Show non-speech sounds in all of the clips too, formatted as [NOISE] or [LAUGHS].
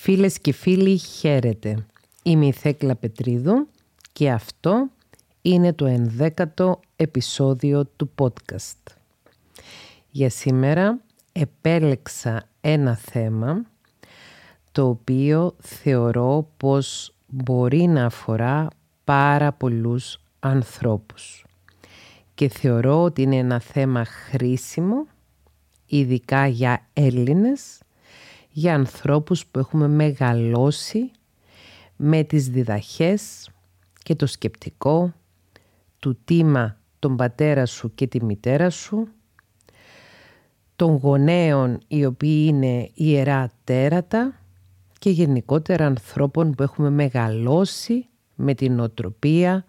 Φίλες και φίλοι, χαίρετε. Είμαι η Θέκλα Πετρίδου και αυτό είναι το ενδέκατο επεισόδιο του podcast. Για σήμερα επέλεξα ένα θέμα το οποίο θεωρώ πως μπορεί να αφορά πάρα πολλούς ανθρώπους και θεωρώ ότι είναι ένα θέμα χρήσιμο ειδικά για Έλληνες για ανθρώπους που έχουμε μεγαλώσει με τις διδαχές και το σκεπτικό του τίμα τον πατέρα σου και τη μητέρα σου, των γονέων οι οποίοι είναι ιερά τέρατα και γενικότερα ανθρώπων που έχουμε μεγαλώσει με την οτροπία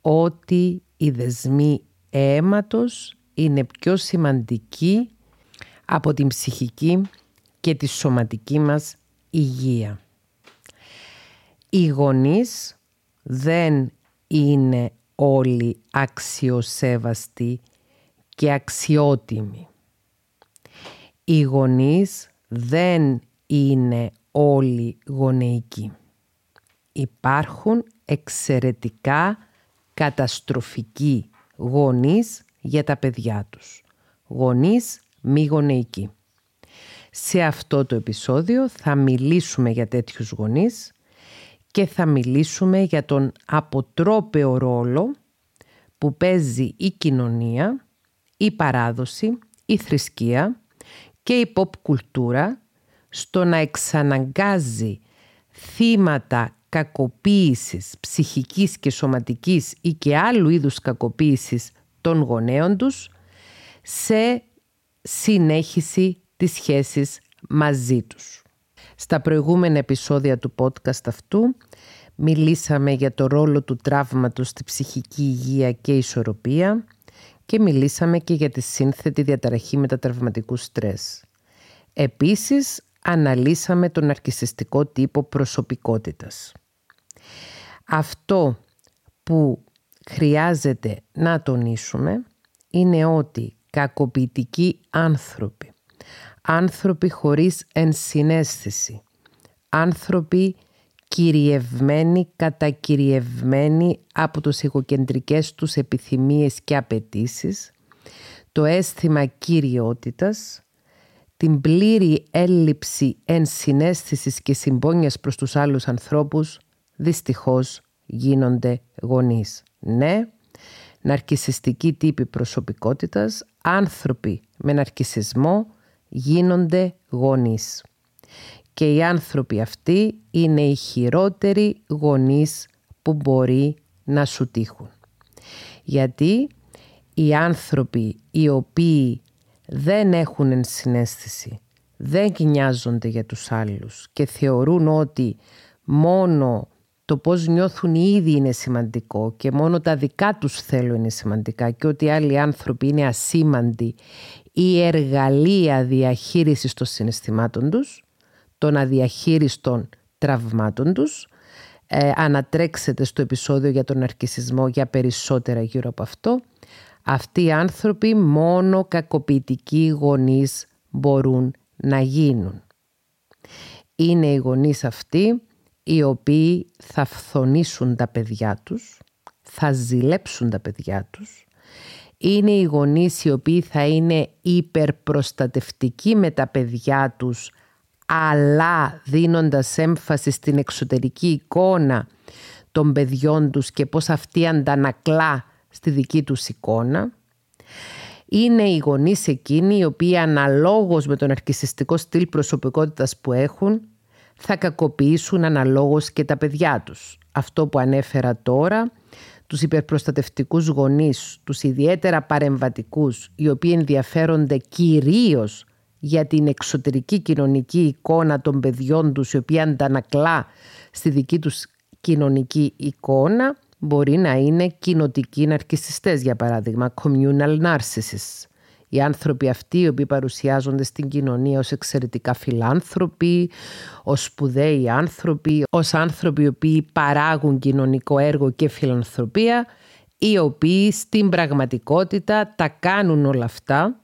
ότι οι δεσμοί αίματος είναι πιο σημαντικοί από την ψυχική και τη σωματική μας υγεία. Οι γονείς δεν είναι όλοι αξιοσέβαστοι και αξιότιμοι. Οι γονείς δεν είναι όλοι γονεϊκοί. Υπάρχουν εξαιρετικά καταστροφικοί γονείς για τα παιδιά τους. Γονείς μη γονεϊκοί. Σε αυτό το επεισόδιο θα μιλήσουμε για τέτοιους γονείς και θα μιλήσουμε για τον αποτρόπαιο ρόλο που παίζει η κοινωνία, η παράδοση, η θρησκεία και η pop κουλτούρα στο να εξαναγκάζει θύματα κακοποίησης ψυχικής και σωματικής ή και άλλου είδους κακοποίησης των γονέων τους σε συνέχιση της σχέσης μαζί τους. Στα προηγούμενα επεισόδια του podcast αυτού μιλήσαμε για το ρόλο του τραύματος στη ψυχική υγεία και ισορροπία και μιλήσαμε και για τη σύνθετη διαταραχή μετατραυματικού στρες. Επίσης, αναλύσαμε τον αρκισιστικό τύπο προσωπικότητας. Αυτό που χρειάζεται να τονίσουμε είναι ότι κακοποιητικοί άνθρωποι άνθρωποι χωρίς ενσυναίσθηση, άνθρωποι κυριευμένοι, κατακυριευμένοι από τους εγωκεντρικές τους επιθυμίες και απαιτήσεις, το αίσθημα κυριότητας, την πλήρη έλλειψη ενσυναίσθησης και συμπόνιας προς τους άλλους ανθρώπους, δυστυχώς γίνονται γονείς. Ναι, ναρκισιστικοί τύποι προσωπικότητας, άνθρωποι με ναρκισισμό, γίνονται γονείς. Και οι άνθρωποι αυτοί είναι οι χειρότεροι γονείς που μπορεί να σου τύχουν. Γιατί οι άνθρωποι οι οποίοι δεν έχουν ενσυναίσθηση, δεν νοιάζονται για τους άλλους και θεωρούν ότι μόνο το πώς νιώθουν οι ίδιοι είναι σημαντικό και μόνο τα δικά τους θέλω είναι σημαντικά και ότι άλλοι άνθρωποι είναι ασήμαντοι ή εργαλεία διαχείρισης των συναισθημάτων τους, των αδιαχείριστων τραυμάτων τους. Ε, ανατρέξετε στο επεισόδιο για τον αρκισισμό για περισσότερα γύρω από αυτό. Αυτοί οι άνθρωποι μόνο κακοποιητικοί γονείς μπορούν να γίνουν. Είναι οι γονείς αυτοί οι οποίοι θα φθονήσουν τα παιδιά τους, θα ζηλέψουν τα παιδιά τους, είναι οι γονείς οι οποίοι θα είναι υπερπροστατευτικοί με τα παιδιά τους αλλά δίνοντας έμφαση στην εξωτερική εικόνα των παιδιών τους και πώς αυτή αντανακλά στη δική τους εικόνα. Είναι οι γονείς εκείνοι οι οποίοι αναλόγως με τον αρκισιστικό στυλ προσωπικότητας που έχουν θα κακοποιήσουν αναλόγως και τα παιδιά τους. Αυτό που ανέφερα τώρα, τους υπερπροστατευτικούς γονείς, τους ιδιαίτερα παρεμβατικούς, οι οποίοι ενδιαφέρονται κυρίως για την εξωτερική κοινωνική εικόνα των παιδιών τους, η οποία αντανακλά στη δική τους κοινωνική εικόνα, μπορεί να είναι κοινοτικοί ναρκιστές, για παράδειγμα, communal narcissists. Οι άνθρωποι αυτοί οι οποίοι παρουσιάζονται στην κοινωνία ως εξαιρετικά φιλάνθρωποι, ως σπουδαίοι άνθρωποι, ως άνθρωποι οι οποίοι παράγουν κοινωνικό έργο και φιλανθρωπία, οι οποίοι στην πραγματικότητα τα κάνουν όλα αυτά,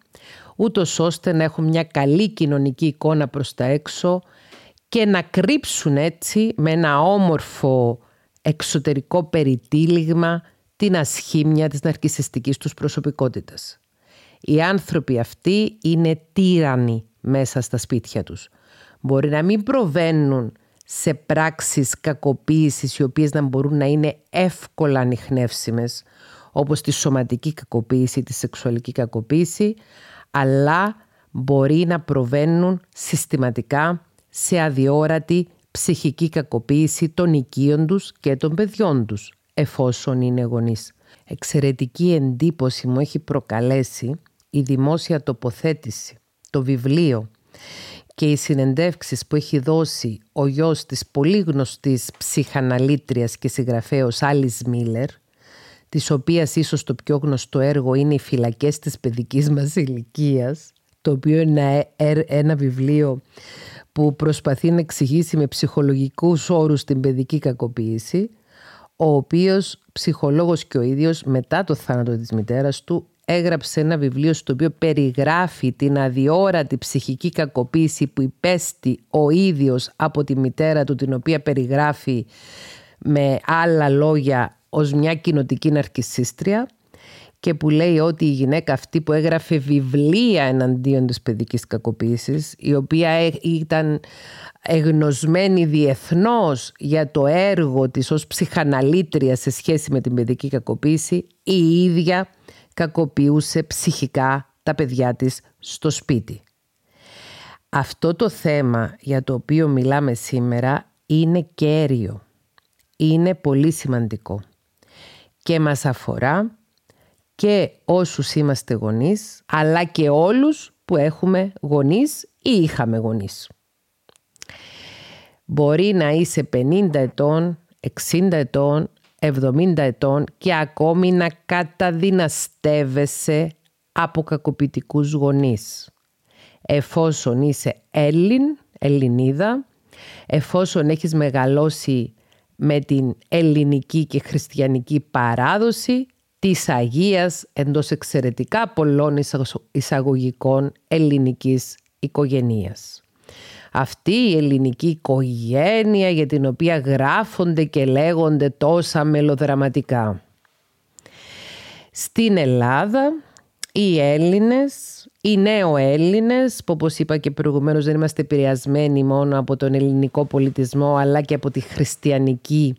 ούτως ώστε να έχουν μια καλή κοινωνική εικόνα προς τα έξω και να κρύψουν έτσι με ένα όμορφο εξωτερικό περιτύλιγμα την ασχήμια της ναρκισιστικής τους προσωπικότητας. Οι άνθρωποι αυτοί είναι τύρανοι μέσα στα σπίτια τους. Μπορεί να μην προβαίνουν σε πράξεις κακοποίησης οι οποίες να μπορούν να είναι εύκολα ανοιχνεύσιμες όπως τη σωματική κακοποίηση, τη σεξουαλική κακοποίηση αλλά μπορεί να προβαίνουν συστηματικά σε αδιόρατη ψυχική κακοποίηση των οικείων τους και των παιδιών τους εφόσον είναι γονείς. Εξαιρετική εντύπωση μου έχει προκαλέσει η δημόσια τοποθέτηση, το βιβλίο και οι συνεντεύξεις που έχει δώσει ο γιος της πολύ γνωστής ψυχαναλήτριας και συγγραφέως Άλις Μίλλερ, της οποίας ίσως το πιο γνωστό έργο είναι «Οι φυλακές της παιδικής μας ηλικίας, το οποίο είναι ένα βιβλίο που προσπαθεί να εξηγήσει με ψυχολογικούς όρους την παιδική κακοποίηση, ο οποίος ψυχολόγος και ο ίδιος μετά το θάνατο της μητέρας του έγραψε ένα βιβλίο στο οποίο περιγράφει την αδιόρατη ψυχική κακοποίηση που υπέστη ο ίδιος από τη μητέρα του την οποία περιγράφει με άλλα λόγια ως μια κοινοτική ναρκισίστρια και που λέει ότι η γυναίκα αυτή που έγραφε βιβλία εναντίον της παιδικής κακοποίησης η οποία ήταν εγνωσμένη διεθνώς για το έργο της ως ψυχαναλήτρια σε σχέση με την παιδική κακοποίηση η ίδια κακοποιούσε ψυχικά τα παιδιά της στο σπίτι. Αυτό το θέμα για το οποίο μιλάμε σήμερα είναι κέριο. Είναι πολύ σημαντικό και μας αφορά και όσους είμαστε γονείς, αλλά και όλους που έχουμε γονείς ή είχαμε γονείς. Μπορεί να είσαι 50 ετών, 60 ετών, 70 ετών και ακόμη να καταδυναστεύεσαι από κακοποιητικούς γονείς. Εφόσον είσαι Έλλην, Ελληνίδα, εφόσον έχεις μεγαλώσει με την ελληνική και χριστιανική παράδοση της Αγίας εντός εξαιρετικά πολλών εισαγωγικών ελληνικής οικογενείας. Αυτή η ελληνική οικογένεια για την οποία γράφονται και λέγονται τόσα μελοδραματικά. Στην Ελλάδα οι Έλληνες, οι νέο Έλληνες, που όπως είπα και προηγουμένως δεν είμαστε επηρεασμένοι μόνο από τον ελληνικό πολιτισμό αλλά και από τη χριστιανική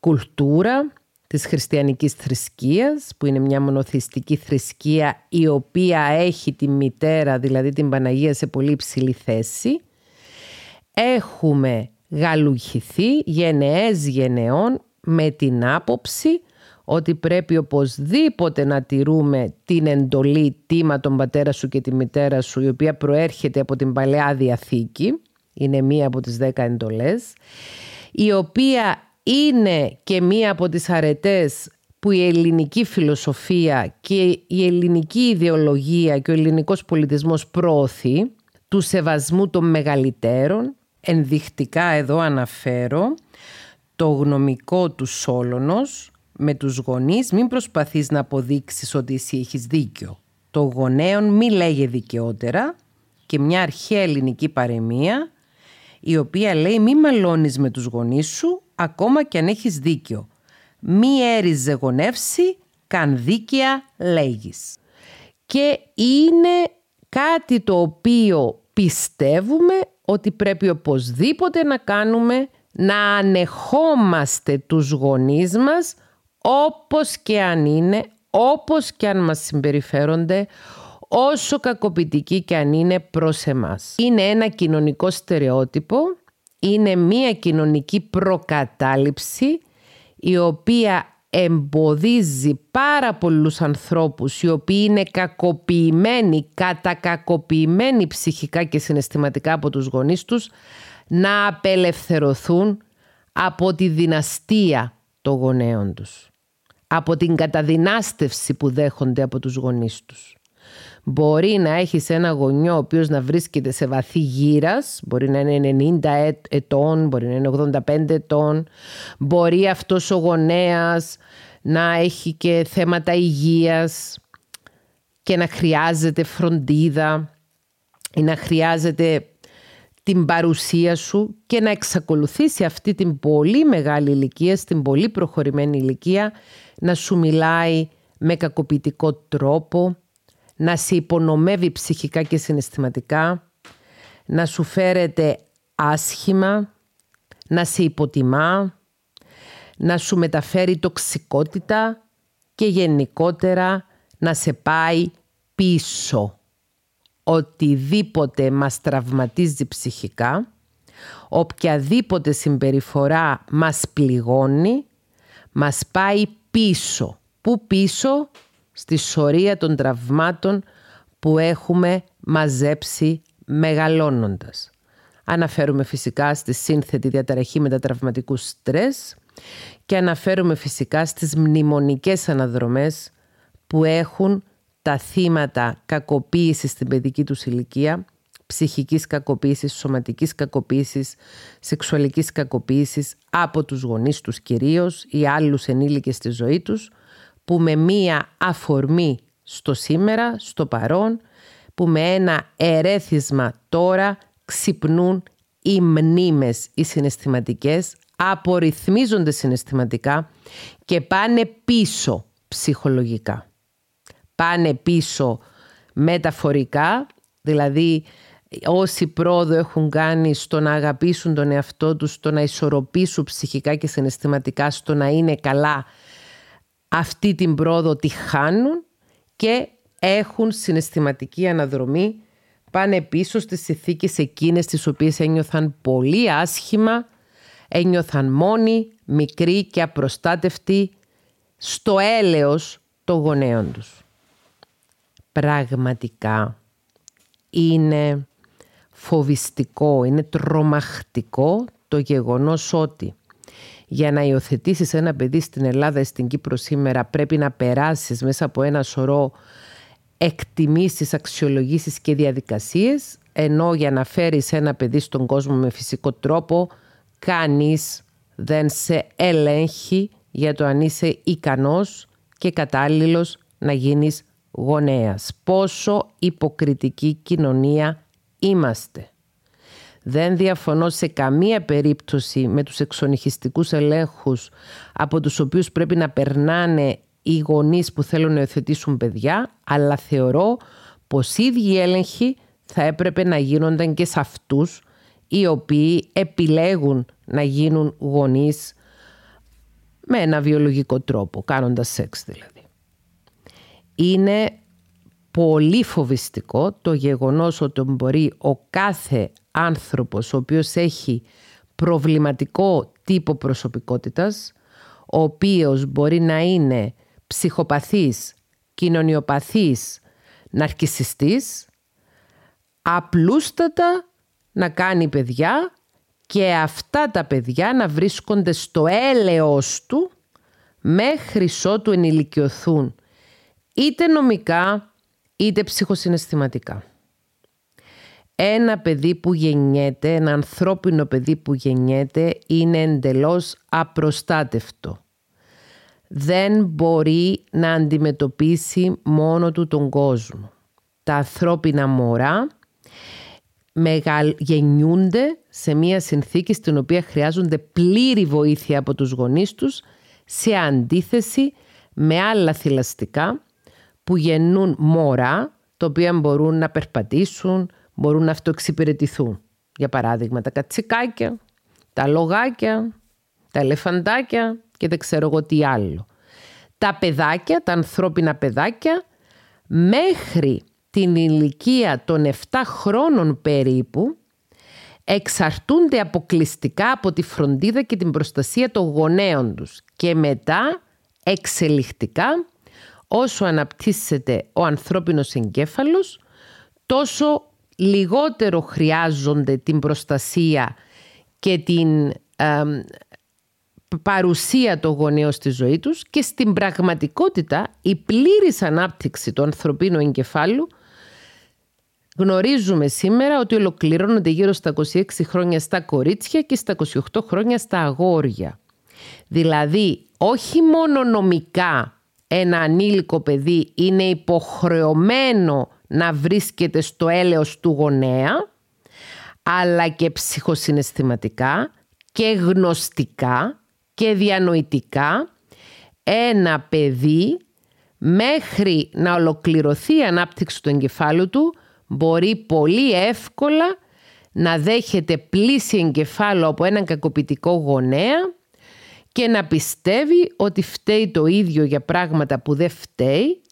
κουλτούρα, της χριστιανικής θρησκείας που είναι μια μονοθυστική θρησκεία η οποία έχει τη μητέρα δηλαδή την Παναγία σε πολύ ψηλή θέση έχουμε γαλουχηθεί γενναίες γενεών με την άποψη ότι πρέπει οπωσδήποτε να τηρούμε την εντολή τίμα τον πατέρα σου και τη μητέρα σου η οποία προέρχεται από την Παλαιά Διαθήκη είναι μία από τις δέκα εντολές η οποία είναι και μία από τις αρετές που η ελληνική φιλοσοφία και η ελληνική ιδεολογία και ο ελληνικός πολιτισμός προωθεί του σεβασμού των μεγαλύτερων. Ενδεικτικά εδώ αναφέρω το γνωμικό του Σόλωνος με τους γονείς μην προσπαθείς να αποδείξεις ότι εσύ έχεις δίκιο. Το γονέον μη λέγε δικαιότερα και μια αρχαία ελληνική παρεμία η οποία λέει μη μαλώνεις με τους γονείς σου ακόμα και αν έχεις δίκιο. Μη έριζε γονεύσει, καν δίκαια λέγεις. Και είναι κάτι το οποίο πιστεύουμε ότι πρέπει οπωσδήποτε να κάνουμε να ανεχόμαστε τους γονείς μας όπως και αν είναι, όπως και αν μας συμπεριφέρονται, όσο κακοποιητικοί και αν είναι προς εμάς. Είναι ένα κοινωνικό στερεότυπο είναι μία κοινωνική προκατάληψη η οποία εμποδίζει πάρα πολλούς ανθρώπους οι οποίοι είναι κακοποιημένοι, κατακακοποιημένοι ψυχικά και συναισθηματικά από τους γονείς τους να απελευθερωθούν από τη δυναστεία των γονέων τους, από την καταδυνάστευση που δέχονται από τους γονείς τους. Μπορεί να έχεις ένα γονιό ο οποίος να βρίσκεται σε βαθύ γύρας, μπορεί να είναι 90 ετών, μπορεί να είναι 85 ετών, μπορεί αυτός ο γονέας να έχει και θέματα υγείας και να χρειάζεται φροντίδα ή να χρειάζεται την παρουσία σου και να εξακολουθήσει αυτή την πολύ μεγάλη ηλικία, στην πολύ προχωρημένη ηλικία, να σου μιλάει με κακοποιητικό τρόπο, να σε υπονομεύει ψυχικά και συναισθηματικά, να σου φέρεται άσχημα, να σε υποτιμά, να σου μεταφέρει τοξικότητα και γενικότερα να σε πάει πίσω. Οτιδήποτε μας τραυματίζει ψυχικά, οποιαδήποτε συμπεριφορά μας πληγώνει, μας πάει πίσω. Πού πίσω; Στη σωρία των τραυμάτων που έχουμε μαζέψει μεγαλώνοντας. Αναφέρουμε φυσικά στη σύνθετη διαταραχή μετατραυματικού στρες και αναφέρουμε φυσικά στις μνημονικές αναδρομές που έχουν τα θύματα κακοποίησης στην παιδική τους ηλικία, ψυχικής κακοποίησης, σωματικής κακοποίησης, σεξουαλικής κακοποίησης από τους γονείς τους κυρίως ή άλλους ενήλικες στη ζωή τους, που με μία αφορμή στο σήμερα, στο παρόν, που με ένα ερέθισμα τώρα ξυπνούν οι μνήμες, οι συναισθηματικές, απορριθμίζονται συναισθηματικά και πάνε πίσω ψυχολογικά. Πάνε πίσω μεταφορικά, δηλαδή όσοι πρόοδο έχουν κάνει στο να αγαπήσουν τον εαυτό τους, στο να ισορροπήσουν ψυχικά και συναισθηματικά, στο να είναι καλά, αυτή την πρόοδο τη χάνουν και έχουν συναισθηματική αναδρομή, πάνε πίσω στις συνθήκες εκείνες τις οποίες ένιωθαν πολύ άσχημα, ένιωθαν μόνοι, μικροί και απροστάτευτοι στο έλεος των γονέων τους. Πραγματικά είναι φοβιστικό, είναι τρομακτικό το γεγονός ότι για να υιοθετήσεις ένα παιδί στην Ελλάδα ή στην Κύπρο σήμερα πρέπει να περάσεις μέσα από ένα σωρό εκτιμήσεις, αξιολογήσεις και διαδικασίες ενώ για να φέρεις ένα παιδί στον κόσμο με φυσικό τρόπο κανείς δεν σε ελέγχει για το αν είσαι ικανός και κατάλληλος να γίνεις γονέας. Πόσο υποκριτική κοινωνία είμαστε. Δεν διαφωνώ σε καμία περίπτωση με τους εξονυχιστικούς ελέγχους από τους οποίους πρέπει να περνάνε οι γονείς που θέλουν να υιοθετήσουν παιδιά, αλλά θεωρώ πως οι ίδιοι έλεγχοι θα έπρεπε να γίνονταν και σε αυτούς οι οποίοι επιλέγουν να γίνουν γονείς με ένα βιολογικό τρόπο, κάνοντας σεξ δηλαδή. Είναι πολύ φοβιστικό το γεγονός ότι μπορεί ο κάθε άνθρωπος ο οποίος έχει προβληματικό τύπο προσωπικότητας, ο οποίος μπορεί να είναι ψυχοπαθής, κοινωνιοπαθής, ναρκισιστής, απλούστατα να κάνει παιδιά και αυτά τα παιδιά να βρίσκονται στο έλεος του μέχρι ότου ενηλικιωθούν είτε νομικά είτε ψυχοσυναισθηματικά. Ένα παιδί που γεννιέται, ένα ανθρώπινο παιδί που γεννιέται είναι εντελώς απροστάτευτο. Δεν μπορεί να αντιμετωπίσει μόνο του τον κόσμο. Τα ανθρώπινα μωρά μεγαλ... γεννιούνται σε μια συνθήκη στην οποία χρειάζονται πλήρη βοήθεια από τους γονείς τους σε αντίθεση με άλλα θηλαστικά που γεννούν μωρά τα οποία μπορούν να περπατήσουν, μπορούν να αυτοεξυπηρετηθούν. Για παράδειγμα τα κατσικάκια, τα λογάκια, τα ελεφαντάκια και δεν ξέρω εγώ τι άλλο. Τα παιδάκια, τα ανθρώπινα παιδάκια μέχρι την ηλικία των 7 χρόνων περίπου εξαρτούνται αποκλειστικά από τη φροντίδα και την προστασία των γονέων τους και μετά εξελιχτικά όσο αναπτύσσεται ο ανθρώπινος εγκέφαλος τόσο λιγότερο χρειάζονται την προστασία και την παρουσία των γονέων στη ζωή τους και στην πραγματικότητα η πλήρης ανάπτυξη του ανθρωπίνου εγκεφάλου Γνωρίζουμε σήμερα ότι ολοκληρώνονται γύρω στα 26 χρόνια στα κορίτσια και στα 28 χρόνια στα αγόρια. Δηλαδή, όχι μόνο νομικά ένα ανήλικο παιδί είναι υποχρεωμένο να βρίσκεται στο έλεος του γονέα, αλλά και ψυχοσυναισθηματικά και γνωστικά και διανοητικά ένα παιδί μέχρι να ολοκληρωθεί η ανάπτυξη του εγκεφάλου του μπορεί πολύ εύκολα να δέχεται πλήση εγκεφάλου από έναν κακοποιητικό γονέα και να πιστεύει ότι φταίει το ίδιο για πράγματα που δεν φταίει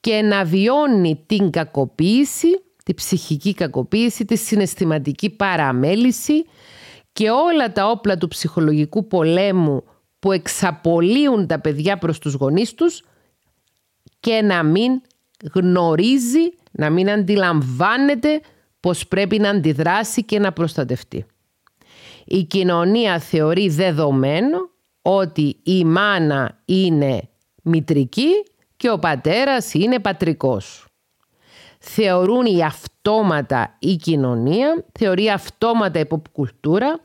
και να βιώνει την κακοποίηση, τη ψυχική κακοποίηση, τη συναισθηματική παραμέληση και όλα τα όπλα του ψυχολογικού πολέμου που εξαπολύουν τα παιδιά προς τους γονείς τους και να μην γνωρίζει, να μην αντιλαμβάνεται πως πρέπει να αντιδράσει και να προστατευτεί. Η κοινωνία θεωρεί δεδομένο ότι η μάνα είναι μητρική και ο πατέρας είναι πατρικός. Θεωρούν η αυτόματα η κοινωνία, θεωρεί αυτόματα η υποκουλτούρα,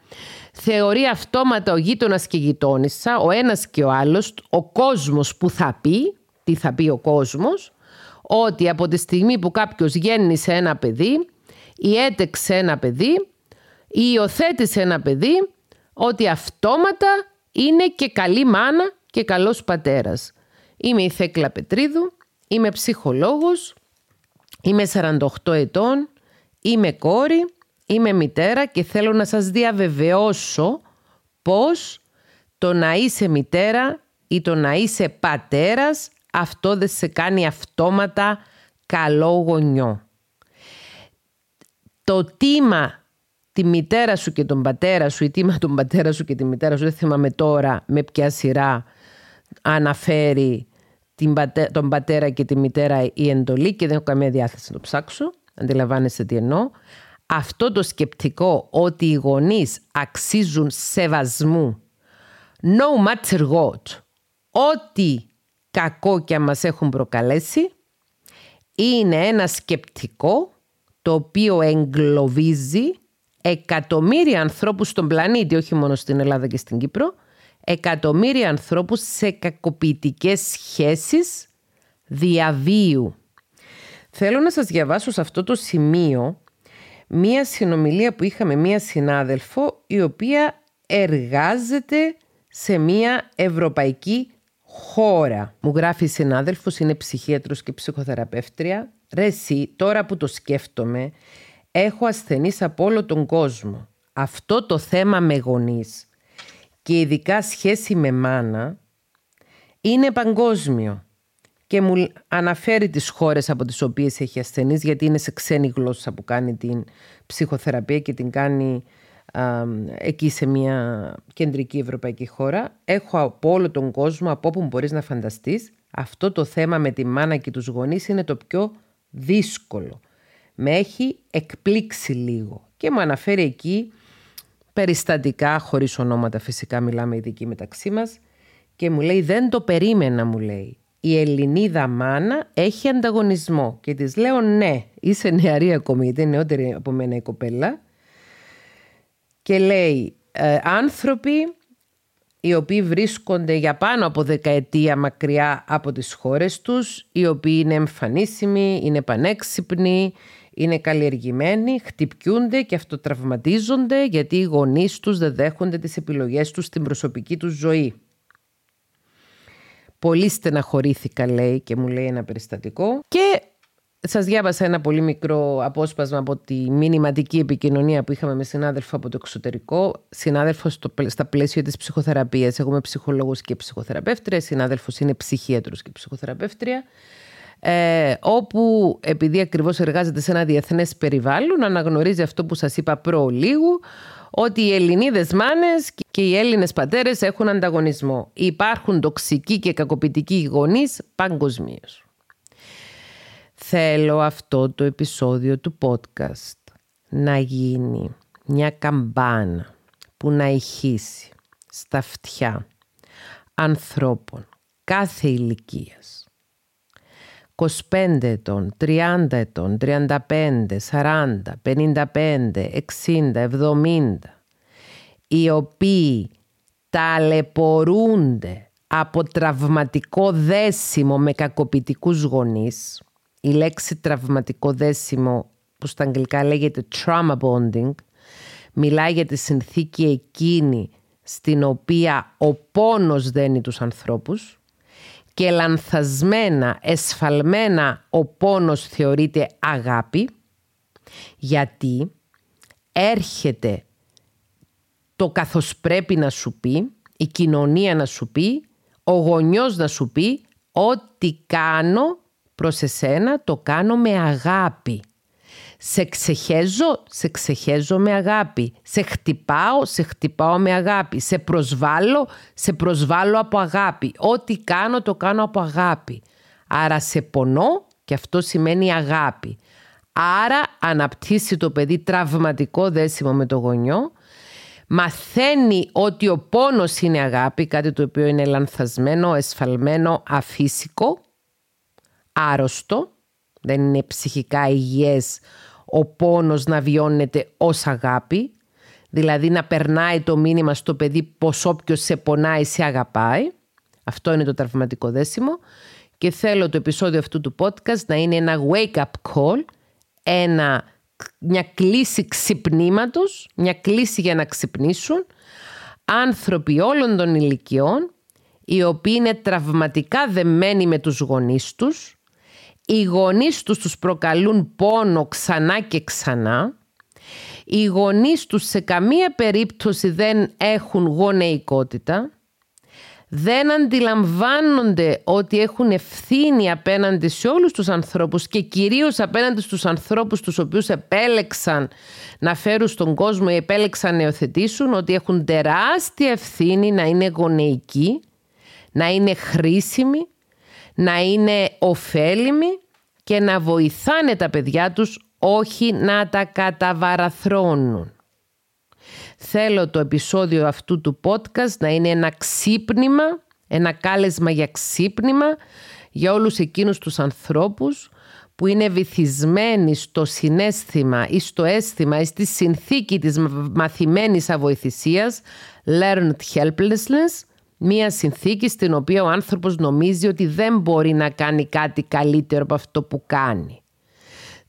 θεωρεί αυτόματα ο γείτονας και η γειτόνισσα, ο ένας και ο άλλος, ο κόσμος που θα πει, τι θα πει ο κόσμος, ότι από τη στιγμή που κάποιος γέννησε ένα παιδί ή έτεξε ένα παιδί ή υιοθέτησε ένα παιδί, ότι αυτόματα είναι και καλή μάνα και καλός πατέρας. Είμαι η Θέκλα Πετρίδου, είμαι ψυχολόγος, είμαι 48 ετών, είμαι κόρη, είμαι μητέρα και θέλω να σας διαβεβαιώσω πως το να είσαι μητέρα ή το να είσαι πατέρας αυτό δεν σε κάνει αυτόματα καλό γονιό. Το τίμα τη μητέρα σου και τον πατέρα σου ή τίμα [LAUGHS] τον πατέρα σου και τη μητέρα σου, δεν θυμάμαι τώρα με ποια σειρά αναφέρει την τον πατέρα και τη μητέρα η εντολή και δεν έχω καμία διάθεση να το ψάξω. Αντιλαμβάνεστε τι εννοώ. Αυτό το σκεπτικό ότι οι γονείς αξίζουν σεβασμού no matter what, ό,τι κακό και μας έχουν προκαλέσει, είναι ένα σκεπτικό το οποίο εγκλωβίζει εκατομμύρια ανθρώπους στον πλανήτη, όχι μόνο στην Ελλάδα και στην Κύπρο, εκατομμύρια ανθρώπους σε κακοποιητικές σχέσεις διαβίου. Θέλω να σας διαβάσω σε αυτό το σημείο μία συνομιλία που είχαμε μία συνάδελφο η οποία εργάζεται σε μία ευρωπαϊκή χώρα. Μου γράφει η συνάδελφος, είναι ψυχίατρος και ψυχοθεραπεύτρια. Ρε εσύ, τώρα που το σκέφτομαι, έχω ασθενείς από όλο τον κόσμο. Αυτό το θέμα με γονείς και ειδικά σχέση με μάνα είναι παγκόσμιο και μου αναφέρει τις χώρες από τις οποίες έχει ασθενείς γιατί είναι σε ξένη γλώσσα που κάνει την ψυχοθεραπεία και την κάνει εκεί σε μια κεντρική ευρωπαϊκή χώρα. Έχω από όλο τον κόσμο, από όπου μπορείς να φανταστείς, αυτό το θέμα με τη μάνα και τους γονείς είναι το πιο δύσκολο. Με έχει εκπλήξει λίγο. Και μου αναφέρει εκεί περιστατικά, χωρίς ονόματα φυσικά μιλάμε ειδικοί μεταξύ μας και μου λέει δεν το περίμενα μου λέει. Η Ελληνίδα μάνα έχει ανταγωνισμό. Και της λέω ναι, είσαι νεαρή ακόμη γιατί είναι νεότερη από μένα η κοπέλα και λέει ε, άνθρωποι οι οποίοι βρίσκονται για πάνω από δεκαετία μακριά από τις χώρες τους, οι οποίοι είναι εμφανίσιμοι, είναι πανέξυπνοι, είναι καλλιεργημένοι, χτυπιούνται και αυτοτραυματίζονται γιατί οι γονείς τους δεν δέχονται τις επιλογές τους στην προσωπική τους ζωή. Πολύ στεναχωρήθηκα λέει και μου λέει ένα περιστατικό και σας διάβασα ένα πολύ μικρό απόσπασμα από τη μηνυματική επικοινωνία που είχαμε με συνάδελφο από το εξωτερικό. Συνάδελφος στα πλαίσια της ψυχοθεραπείας. Εγώ είμαι ψυχολόγος και ψυχοθεραπεύτρια. Συνάδελφος είναι ψυχίατρος και ψυχοθεραπεύτρια ε, όπου επειδή ακριβώς εργάζεται σε ένα διεθνές περιβάλλον αναγνωρίζει αυτό που σας είπα προλίγου ότι οι Ελληνίδες μάνες και οι Έλληνες πατέρες έχουν ανταγωνισμό. Υπάρχουν τοξικοί και κακοποιητικοί γονείς παγκοσμίως. Θέλω αυτό το επεισόδιο του podcast να γίνει μια καμπάνα που να ηχήσει στα αυτιά ανθρώπων κάθε ηλικίας 25 ετών, 30 ετών, 35, 40, 55, 60, 70 οι οποίοι ταλαιπωρούνται από τραυματικό δέσιμο με κακοποιητικούς γονείς. Η λέξη τραυματικό δέσιμο που στα αγγλικά λέγεται trauma bonding Μιλάει για τη συνθήκη εκείνη στην οποία ο πόνος δένει τους ανθρώπους και λανθασμένα, εσφαλμένα ο πόνος θεωρείται αγάπη γιατί έρχεται το καθώς πρέπει να σου πει, η κοινωνία να σου πει, ο γονιός να σου πει ό,τι κάνω προς εσένα το κάνω με αγάπη. Σε ξεχέζω, σε ξεχέζω με αγάπη. Σε χτυπάω, σε χτυπάω με αγάπη. Σε προσβάλλω, σε προσβάλλω από αγάπη. Ό,τι κάνω, το κάνω από αγάπη. Άρα σε πονώ και αυτό σημαίνει αγάπη. Άρα αναπτύσσει το παιδί τραυματικό δέσιμο με το γονιό. Μαθαίνει ότι ο πόνος είναι αγάπη, κάτι το οποίο είναι λανθασμένο, εσφαλμένο, αφύσικο, άρρωστο. Δεν είναι ψυχικά υγιές ο πόνος να βιώνεται ως αγάπη, δηλαδή να περνάει το μήνυμα στο παιδί πως όποιος σε πονάει σε αγαπάει. Αυτό είναι το τραυματικό δέσιμο και θέλω το επεισόδιο αυτού του podcast να είναι ένα wake-up call, ένα, μια κλίση ξυπνήματος, μια κλίση για να ξυπνήσουν άνθρωποι όλων των ηλικιών οι οποίοι είναι τραυματικά δεμένοι με τους γονείς τους οι γονείς τους τους προκαλούν πόνο ξανά και ξανά. Οι γονείς τους σε καμία περίπτωση δεν έχουν γονεϊκότητα. Δεν αντιλαμβάνονται ότι έχουν ευθύνη απέναντι σε όλους τους ανθρώπους και κυρίως απέναντι στους ανθρώπους τους οποίους επέλεξαν να φέρουν στον κόσμο ή επέλεξαν να υιοθετήσουν ότι έχουν τεράστια ευθύνη να είναι γονεϊκοί, να είναι χρήσιμοι να είναι ωφέλιμοι και να βοηθάνε τα παιδιά τους όχι να τα καταβαραθρώνουν. Θέλω το επεισόδιο αυτού του podcast να είναι ένα ξύπνημα, ένα κάλεσμα για ξύπνημα για όλους εκείνους τους ανθρώπους που είναι βυθισμένοι στο συνέστημα ή στο αίσθημα ή στη συνθήκη της μαθημένης αβοηθησίας learned helplessness Μία συνθήκη στην οποία ο άνθρωπος νομίζει ότι δεν μπορεί να κάνει κάτι καλύτερο από αυτό που κάνει.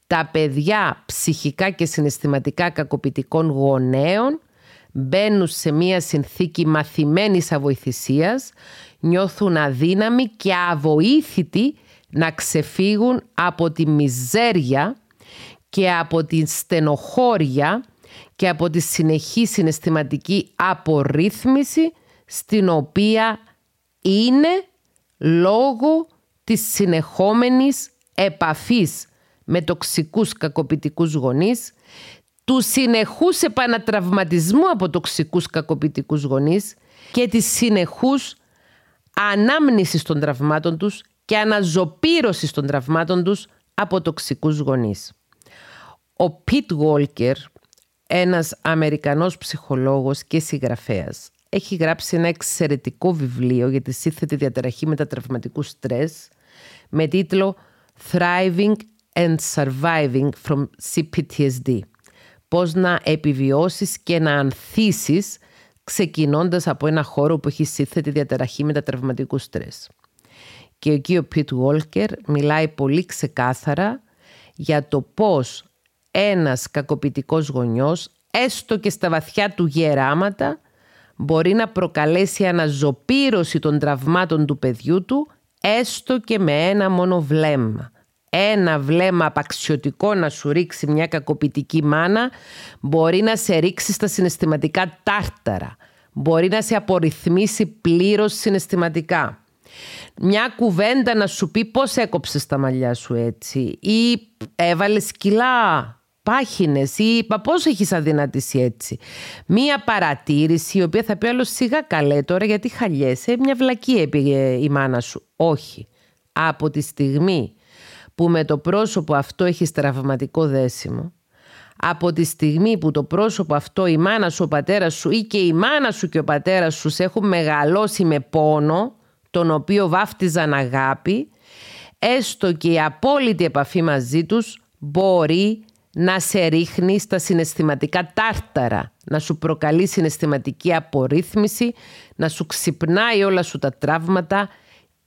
Τα παιδιά ψυχικά και συναισθηματικά κακοποιητικών γονέων μπαίνουν σε μία συνθήκη μαθημένης αβοηθησίας, νιώθουν αδύναμοι και αβοήθητοι να ξεφύγουν από τη μιζέρια και από τη στενοχώρια και από τη συνεχή συναισθηματική απορρίθμιση στην οποία είναι λόγω της συνεχόμενης επαφής με τοξικούς κακοποιητικούς γονείς, του συνεχούς επανατραυματισμού από τοξικούς κακοποιητικούς γονείς και της συνεχούς ανάμνησης των τραυμάτων τους και αναζωπήρωσης των τραυμάτων τους από τοξικούς γονείς. Ο Πιτ Γόλκερ, ένας Αμερικανός ψυχολόγος και συγγραφέας, έχει γράψει ένα εξαιρετικό βιβλίο για τη σύνθετη διαταραχή μετατραυματικού στρες με τίτλο «Thriving and Surviving from CPTSD». Πώς να επιβιώσεις και να ανθίσεις ξεκινώντας από ένα χώρο που έχει σύνθετη διαταραχή μετατραυματικού στρες. Και εκεί ο Πιτ Βόλκερ μιλάει πολύ ξεκάθαρα για το πώς ένας κακοποιητικός γονιός, έστω και στα βαθιά του γεράματα, μπορεί να προκαλέσει αναζωπήρωση των τραυμάτων του παιδιού του έστω και με ένα μόνο βλέμμα. Ένα βλέμμα απαξιωτικό να σου ρίξει μια κακοποιητική μάνα μπορεί να σε ρίξει στα συναισθηματικά τάρταρα. Μπορεί να σε απορριθμίσει πλήρως συναισθηματικά. Μια κουβέντα να σου πει πώς έκοψες τα μαλλιά σου έτσι ή έβαλες κιλά πάχινες ή πώς έχεις αδυνατήσει έτσι. Μία παρατήρηση η οποία θα πει άλλος σιγά καλέ τώρα γιατί χαλιέσαι, μια βλακή έπηγε η μάνα σου. Όχι. Από τη στιγμή που με το πρόσωπο αυτό έχεις τραυματικό δέσιμο, από τη στιγμή που το πρόσωπο αυτό η μάνα σου, ο πατέρας σου ή και η μάνα σου και ο πατέρας σου σε έχουν μεγαλώσει με πόνο, τον οποίο βάφτιζαν αγάπη, έστω και η απόλυτη επαφή μαζί τους μπορεί να σε ρίχνει στα συναισθηματικά τάρταρα, να σου προκαλεί συναισθηματική απορρίθμιση, να σου ξυπνάει όλα σου τα τραύματα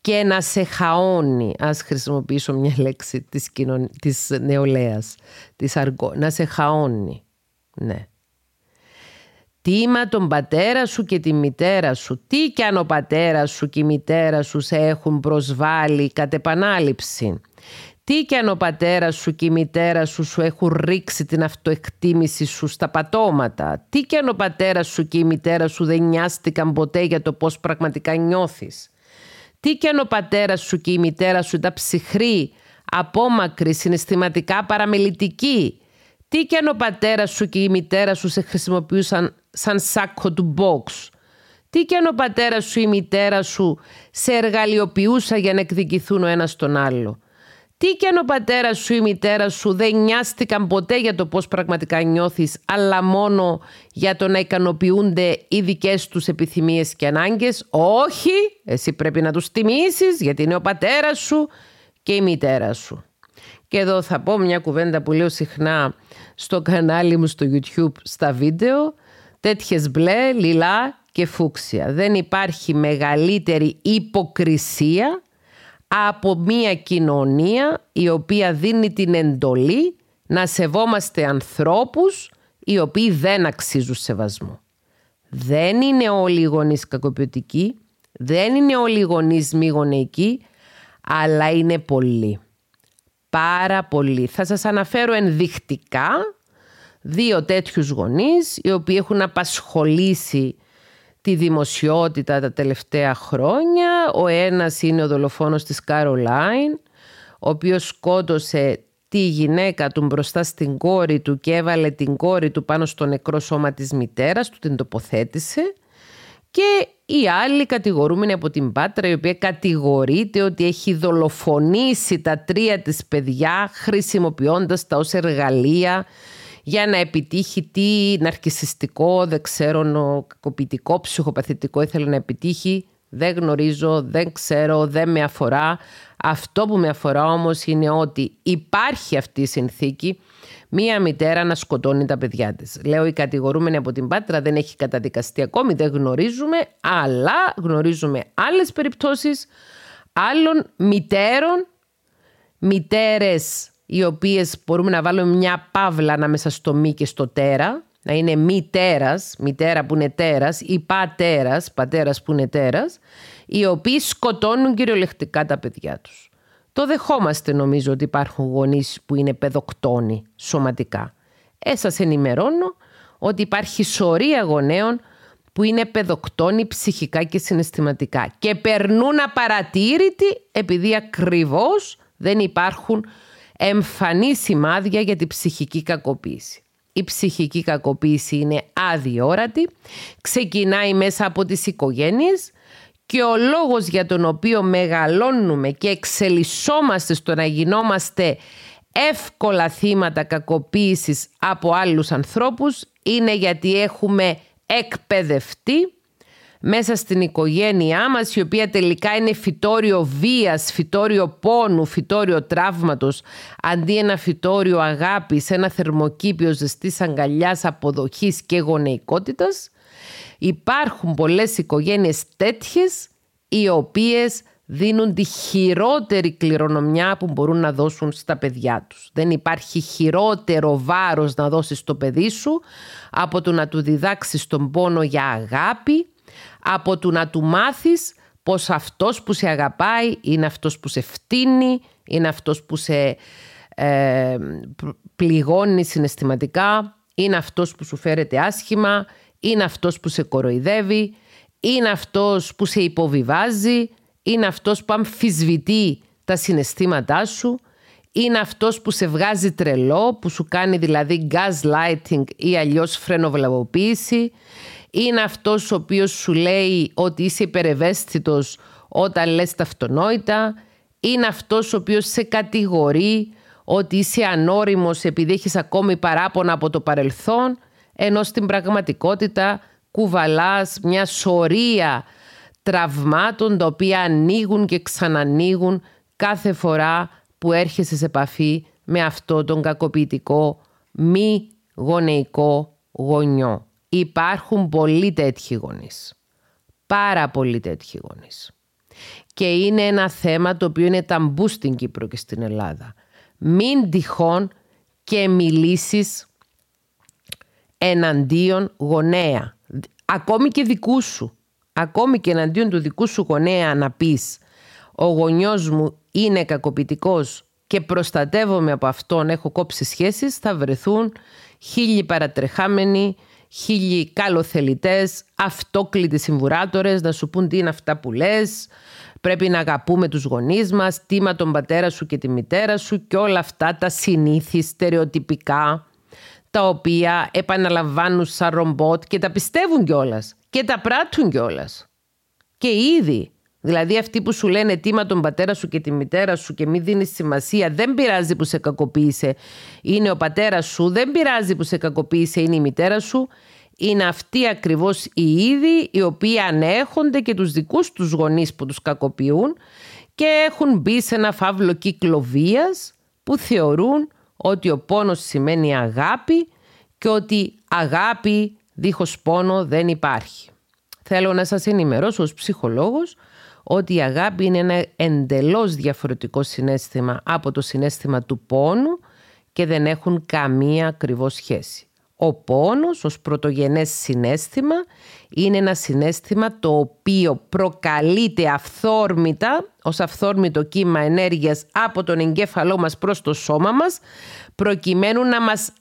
και να σε χαώνει, ας χρησιμοποιήσω μια λέξη της, κοινων... της νεολαίας, της αργό, να σε χαώνει. Ναι. Τίμα τον πατέρα σου και τη μητέρα σου. Τι κι αν ο πατέρας σου και η μητέρα σου σε έχουν προσβάλει κατ' επανάληψη; Τι κι αν ο πατέρας σου και η μητέρα σου σου έχουν ρίξει την αυτοεκτίμηση σου στα πατώματα; Τι κι αν ο πατέρας σου και η μητέρα σου δεν νοιάστηκαν ποτέ για το πώς πραγματικά νιώθεις; Τι κι αν ο πατέρας σου και η μητέρα σου ήταν ψυχροί, απόμακροι, συναισθηματικά παραμελητικοί; Τι κι αν ο πατέρας σου και η μητέρα σου σε χρησιμοποιούσαν σαν σάκο του box; Τι κι αν ο πατέρας σου ή η μητέρα σου σε εργαλειοποιούσα για να εκδικηθούν ο ένας τον άλλο; Τι κι αν ο πατέρας σου ή η μητέρα σου δεν νοιάστηκαν ποτέ για το πώς πραγματικά νιώθεις, αλλά μόνο για το να ικανοποιούνται οι δικές τους επιθυμίες και ανάγκες; Όχι, εσύ πρέπει να τους τιμήσεις γιατί είναι ο πατέρας σου και η μητέρα σου. Και εδώ θα πω μια κουβέντα που λέω συχνά στο κανάλι μου στο YouTube στα βίντεο. Τέτοιες μπλε, λιλά και φούξια. Δεν υπάρχει μεγαλύτερη υποκρισία από μια κοινωνία η οποία δίνει την εντολή να σεβόμαστε ανθρώπους οι οποίοι δεν αξίζουν σεβασμό. Δεν είναι όλοι οι γονείς κακοποιητικοί, δεν είναι όλοι οι γονείς μη γονεϊκοί, αλλά είναι πολλοί. Πάρα πολλοί. Θα σας αναφέρω ενδεικτικά δύο τέτοιους γονείς οι οποίοι έχουν απασχολήσει τη δημοσιότητα τα τελευταία χρόνια. Ο ένας είναι ο δολοφόνος της Καρολάιν, ο οποίος σκότωσε τη γυναίκα του μπροστά στην κόρη του και έβαλε την κόρη του πάνω στο νεκρό σώμα της μητέρας του, την τοποθέτησε. Και η άλλη κατηγορούμενη από την Πάτρα, η οποία κατηγορείται ότι έχει δολοφονήσει τα τρία της παιδιά χρησιμοποιώντας τα ως εργαλεία για να επιτύχει τι ναρκισιστικό, δεν ξέρω, κακοποιητικό, ψυχοπαθητικό ήθελε να επιτύχει. Δεν γνωρίζω, δεν ξέρω, δεν με αφορά. Αυτό που με αφορά όμως είναι ότι υπάρχει αυτή η συνθήκη μία μητέρα να σκοτώνει τα παιδιά της. Λέω η κατηγορούμενη από την Πάτρα δεν έχει καταδικαστεί ακόμη, δεν γνωρίζουμε, αλλά γνωρίζουμε άλλες περιπτώσεις άλλων μητέρων, μητέρες οι οποίες μπορούμε να βάλουμε μια παύλα ανάμεσα στο μη και στο τέρα, να είναι μη τέρας, μητέρα που είναι τέρας ή πατέρας, πατέρας που είναι τέρας, οι οποίοι σκοτώνουν κυριολεκτικά τα παιδιά τους. Το δεχόμαστε νομίζω ότι υπάρχουν γονείς που είναι παιδοκτόνοι σωματικά. Ε, σας ενημερώνω ότι υπάρχει σωρία γονέων που είναι παιδοκτόνοι ψυχικά και συναισθηματικά και περνούν απαρατήρητοι επειδή ακριβώς δεν υπάρχουν εμφανή σημάδια για την ψυχική κακοποίηση. Η ψυχική κακοποίηση είναι αδιόρατη, ξεκινάει μέσα από τις οικογένειες και ο λόγος για τον οποίο μεγαλώνουμε και εξελισσόμαστε στο να γινόμαστε εύκολα θύματα κακοποίησης από άλλους ανθρώπους είναι γιατί έχουμε εκπαιδευτεί μέσα στην οικογένειά μας η οποία τελικά είναι φυτόριο βίας, φυτόριο πόνου, φυτόριο τραύματος αντί ένα φυτόριο αγάπης, ένα θερμοκήπιο ζεστής αγκαλιάς, αποδοχής και γονεϊκότητας υπάρχουν πολλές οικογένειες τέτοιες οι οποίες δίνουν τη χειρότερη κληρονομιά που μπορούν να δώσουν στα παιδιά τους. Δεν υπάρχει χειρότερο βάρος να δώσεις στο παιδί σου από το να του διδάξεις τον πόνο για αγάπη, από το να του μάθεις πως αυτός που σε αγαπάει είναι αυτός που σε φτύνει, είναι αυτός που σε ε, πληγώνει συναισθηματικά, είναι αυτός που σου φέρεται άσχημα, είναι αυτός που σε κοροϊδεύει, είναι αυτός που σε υποβιβάζει, είναι αυτός που αμφισβητεί τα συναισθήματά σου, είναι αυτός που σε βγάζει τρελό, που σου κάνει δηλαδή gaslighting ή αλλιώς φρενοβλαβοποίηση, είναι αυτός ο οποίος σου λέει ότι είσαι υπερευαίσθητος όταν λες τα αυτονόητα, είναι αυτός ο οποίος σε κατηγορεί ότι είσαι ανώριμος επειδή έχεις ακόμη παράπονα από το παρελθόν, ενώ στην πραγματικότητα κουβαλάς μια σωρία τραυμάτων τα οποία ανοίγουν και ξανανοίγουν κάθε φορά που έρχεσαι σε επαφή με αυτό τον κακοποιητικό μη γονεϊκό γονιό. Υπάρχουν πολλοί τέτοιοι γονείς. Πάρα πολλοί τέτοιοι γονείς. Και είναι ένα θέμα το οποίο είναι ταμπού στην Κύπρο και στην Ελλάδα. Μην τυχόν και μιλήσεις εναντίον γονέα. ακόμη και δικού σου, ακόμη και εναντίον του δικού σου γονέα να πεις ο γονιός μου είναι κακοποιητικός και προστατεύομαι από αυτόν, έχω κόψει σχέσεις, θα βρεθούν χίλιοι παρατρεχάμενοι, χίλιοι καλοθελητές, αυτόκλητοι συμβουράτορες, να σου πούν τι είναι αυτά που λες, πρέπει να αγαπούμε τους γονείς μας, τίμα τον πατέρα σου και τη μητέρα σου και όλα αυτά τα συνήθι στερεοτυπικά τα οποία επαναλαμβάνουν σαν ρομπότ και τα πιστεύουν κιόλας και τα πράττουν κιόλας. Και ήδη Δηλαδή αυτοί που σου λένε τίμα τον πατέρα σου και τη μητέρα σου και μην δίνεις σημασία, δεν πειράζει που σε κακοποίησε, είναι ο πατέρας σου, δεν πειράζει που σε κακοποίησε, είναι η μητέρα σου. Είναι αυτοί ακριβώς οι ίδιοι οι οποίοι ανέχονται και τους δικούς τους γονείς που τους κακοποιούν και έχουν μπει σε ένα φαύλο κύκλο βίας που θεωρούν ότι ο πόνος σημαίνει αγάπη και ότι αγάπη δίχως πόνο δεν υπάρχει. Θέλω να σας ενημερώσω ως ψυχολόγος ότι η αγάπη είναι ένα εντελώς διαφορετικό συνέστημα από το συνέστημα του πόνου και δεν έχουν καμία ακριβώς σχέση. Ο πόνος ως πρωτογενές συνέστημα είναι ένα συνέστημα το οποίο προκαλείται αυθόρμητα ως αυθόρμητο κύμα ενέργειας από τον εγκέφαλό μας προς το σώμα μας προκειμένου να μας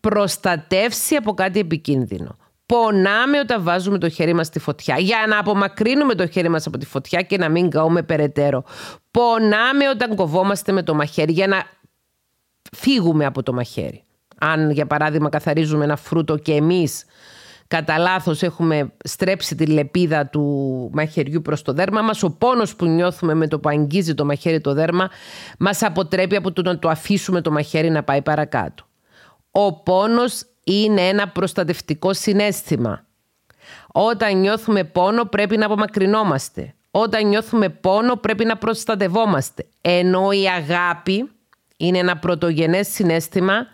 προστατεύσει από κάτι επικίνδυνο. Πονάμε όταν βάζουμε το χέρι μας στη φωτιά για να απομακρύνουμε το χέρι μας από τη φωτιά και να μην καούμε περαιτέρω. Πονάμε όταν κοβόμαστε με το μαχαίρι για να φύγουμε από το μαχαίρι. Αν για παράδειγμα καθαρίζουμε ένα φρούτο και εμείς κατά λάθος έχουμε στρέψει τη λεπίδα του μαχαιριού προς το δέρμα μας, ο πόνος που νιώθουμε με το που αγγίζει το μαχαίρι το δέρμα μας αποτρέπει από το να το αφήσουμε το μαχαίρι να πάει παρακάτω. Ο πόνος είναι ένα προστατευτικό συνέστημα. Όταν νιώθουμε πόνο πρέπει να απομακρυνόμαστε. Όταν νιώθουμε πόνο πρέπει να προστατευόμαστε. Ενώ η αγάπη είναι ένα πρωτογενές συνέστημα,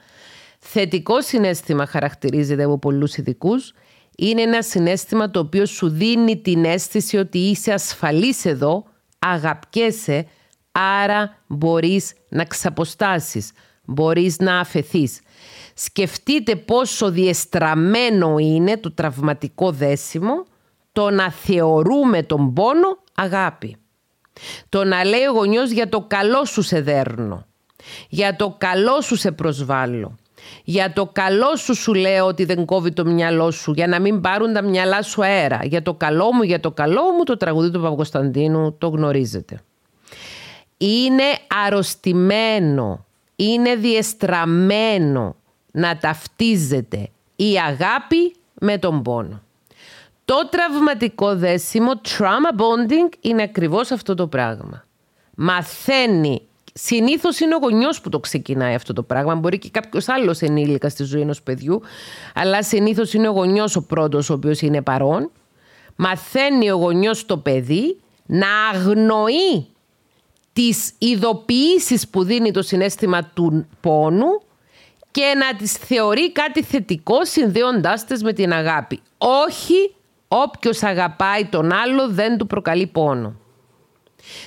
θετικό συνέστημα χαρακτηρίζεται από πολλούς ειδικούς. Είναι ένα συνέστημα το οποίο σου δίνει την αίσθηση ότι είσαι ασφαλής εδώ, αγαπιέσαι, άρα μπορείς να ξαποστάσεις, μπορείς να αφαιθείς. Σκεφτείτε πόσο διεστραμμένο είναι το τραυματικό δέσιμο το να θεωρούμε τον πόνο αγάπη. Το να λέει ο γονιός για το καλό σου σε δέρνω. Για το καλό σου σε προσβάλλω. Για το καλό σου σου λέω ότι δεν κόβει το μυαλό σου για να μην πάρουν τα μυαλά σου αέρα. Για το καλό μου, για το καλό μου το τραγουδί του Παπακοσταντίνου το γνωρίζετε. Είναι αρρωστημένο, είναι διεστραμμένο να ταυτίζεται η αγάπη με τον πόνο. Το τραυματικό δέσιμο, trauma bonding, είναι ακριβώς αυτό το πράγμα. Μαθαίνει Συνήθως είναι ο γονιός που το ξεκινάει αυτό το πράγμα. Μπορεί και κάποιος άλλος ενήλικα στη ζωή ενός παιδιού, αλλά συνήθως είναι ο γονιός ο πρώτος ο οποίος είναι παρόν. Μαθαίνει ο γονιός το παιδί να αγνοεί τις ειδοποιήσεις που δίνει το συνέστημα του πόνου και να τις θεωρεί κάτι θετικό συνδέοντάς τες με την αγάπη. Όχι όποιος αγαπάει τον άλλο δεν του προκαλεί πόνο.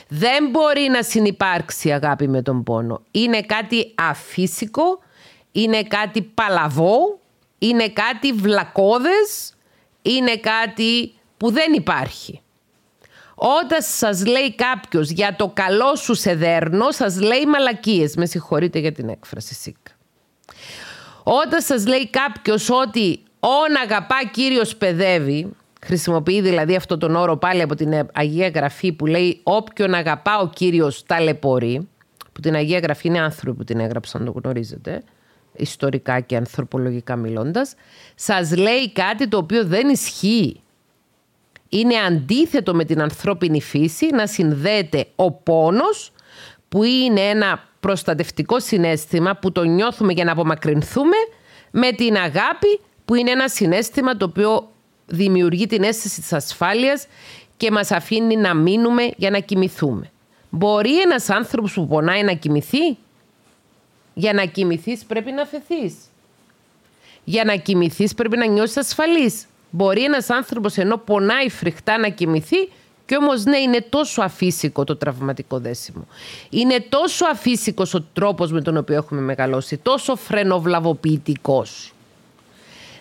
Δεν μπορεί να συνυπάρξει αγάπη με τον πόνο. Είναι κάτι αφύσικο, είναι κάτι παλαβό, είναι κάτι βλακώδες, είναι κάτι που δεν υπάρχει. Όταν σας λέει κάποιος για το καλό σου σε δέρνο, σας λέει μαλακίες. Με συγχωρείτε για την έκφραση ΣΥΚ. Όταν σας λέει κάποιος ότι «όν αγαπά Κύριος παιδεύει», χρησιμοποιεί δηλαδή αυτό τον όρο πάλι από την Αγία Γραφή που λέει «όποιον αγαπά ο Κύριος ταλαιπωρεί», που την Αγία Γραφή είναι άνθρωποι που την έγραψαν, το γνωρίζετε, ιστορικά και ανθρωπολογικά μιλώντας, σας λέει κάτι το οποίο δεν ισχύει. Είναι αντίθετο με την ανθρώπινη φύση να συνδέεται ο πόνος που είναι ένα προστατευτικό συνέστημα που το νιώθουμε για να απομακρυνθούμε με την αγάπη που είναι ένα συνέστημα το οποίο δημιουργεί την αίσθηση της ασφάλειας και μας αφήνει να μείνουμε για να κοιμηθούμε. Μπορεί ένας άνθρωπος που πονάει να κοιμηθεί; Για να κοιμηθείς πρέπει να φεθείς. Για να κοιμηθείς πρέπει να νιώσεις ασφαλής. Μπορεί ένας άνθρωπος ενώ πονάει φρικτά να κοιμηθεί; Και όμως ναι, είναι τόσο αφύσικο το τραυματικό δέσιμο. Είναι τόσο αφύσικος ο τρόπος με τον οποίο έχουμε μεγαλώσει, τόσο φρενοβλαβοποιητικός.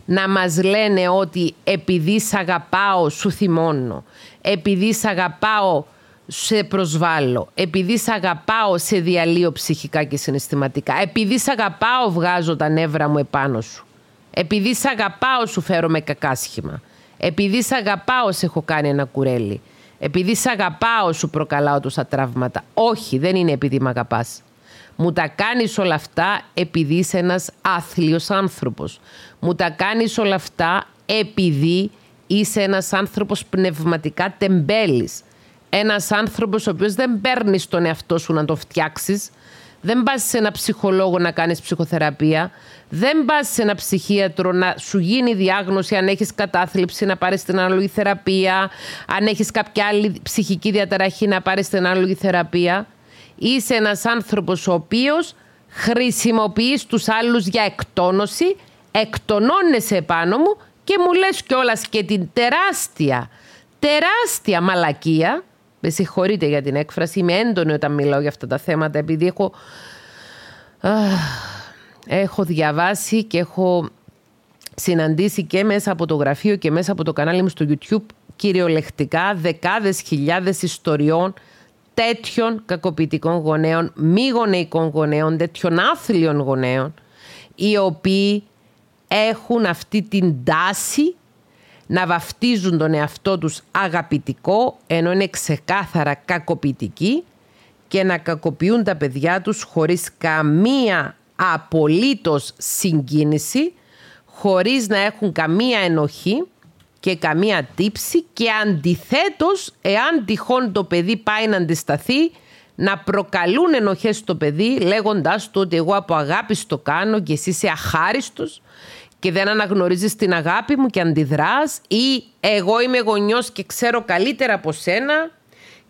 να μας λένε ότι επειδή σ' αγαπάω σου θυμώνω, επειδή σ' αγαπάω σε προσβάλλω, επειδή σ' αγαπάω σε διαλύω ψυχικά και συναισθηματικά, επειδή σ' αγαπάω βγάζω τα νεύρα μου επάνω σου, επειδή σ' αγαπάω σου φέρω με κακάσχημα, επειδή σ' αγαπάω σε έχω κάνει ένα κουρέλι, επειδή σ' αγαπάω σου προκαλάω τόσα τραύματα. Όχι, δεν είναι επειδή με αγαπάς. Μου τα κάνεις όλα αυτά επειδή είσαι ένας άθλιος άνθρωπος. Μου τα κάνεις όλα αυτά επειδή είσαι ένας άνθρωπος πνευματικά τεμπέλης. Ένας άνθρωπος ο οποίος δεν παίρνεις τον εαυτό σου να το φτιάξεις. Δεν πας σε ένα ψυχολόγο να κάνεις ψυχοθεραπεία. Δεν πας σε ένα ψυχίατρο να σου γίνει διάγνωση αν έχεις κατάθλιψη να πάρεις την ανάλογη θεραπεία. Αν έχεις κάποια άλλη ψυχική διαταραχή να πάρεις την ανάλογη θεραπεία. Είσαι ένας άνθρωπος ο οποίος χρησιμοποιείς τους άλλους για εκτόνωση, εκτονώνεσαι επάνω μου και μου λες κιόλας και την τεράστια, τεράστια μαλακία, με συγχωρείτε για την έκφραση, είμαι έντονη όταν μιλάω για αυτά τα θέματα επειδή έχω, έχω διαβάσει και έχω συναντήσει και μέσα από το γραφείο και μέσα από το κανάλι μου στο YouTube κυριολεκτικά δεκάδες χιλιάδες ιστοριών τέτοιων κακοποιητικών γονέων, μη γονεϊκών γονέων, τέτοιων άθλιων γονέων, οι οποίοι έχουν αυτή την τάση να βαφτίζουν τον εαυτό τους αγαπητικό, ενώ είναι ξεκάθαρα κακοποιητικοί και να κακοποιούν τα παιδιά τους χωρίς καμία απολύτως συγκίνηση, χωρίς να έχουν καμία ενοχή και καμία τύψη και αντιθέτως εάν τυχόν το παιδί πάει να αντισταθεί να προκαλούν ενοχές στο παιδί λέγοντάς του ότι εγώ από αγάπης το κάνω και εσύ είσαι αχάριστος και δεν αναγνωρίζεις την αγάπη μου και αντιδράς ή εγώ είμαι γονιός και ξέρω καλύτερα από σένα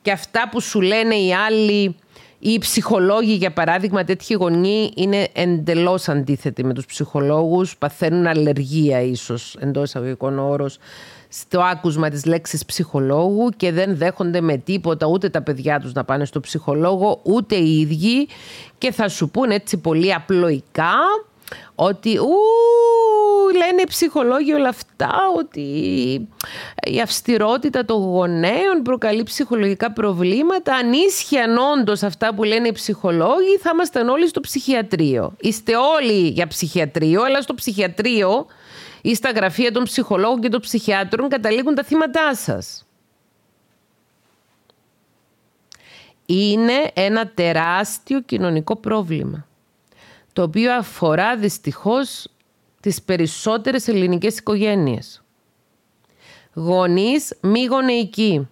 και αυτά που σου λένε οι άλλοι οι ψυχολόγοι, για παράδειγμα, τέτοιοι γονεί είναι εντελώς αντίθετοι με τους ψυχολόγους. Παθαίνουν αλλεργία, ίσως εντός εισαγωγικών όρος, στο άκουσμα της λέξης ψυχολόγου και δεν δέχονται με τίποτα ούτε τα παιδιά τους να πάνε στο ψυχολόγο ούτε οι ίδιοι και θα σου πούνε έτσι πολύ απλοϊκά ότι ου, λένε οι ψυχολόγοι όλα αυτά ότι η αυστηρότητα των γονέων προκαλεί ψυχολογικά προβλήματα. Αν ίσχυαν όντως αυτά που λένε οι ψυχολόγοι θα ήμασταν όλοι στο ψυχιατρίο. Είστε όλοι για ψυχιατρίο, αλλά στο ψυχιατρίο ή στα γραφεία των ψυχολόγων και των ψυχιάτρων καταλήγουν τα θύματά σας. Είναι ένα τεράστιο κοινωνικό πρόβλημα το οποίο αφορά δυστυχώς τις περισσότερες ελληνικές οικογένειες. Γονείς μη γονεϊκοί,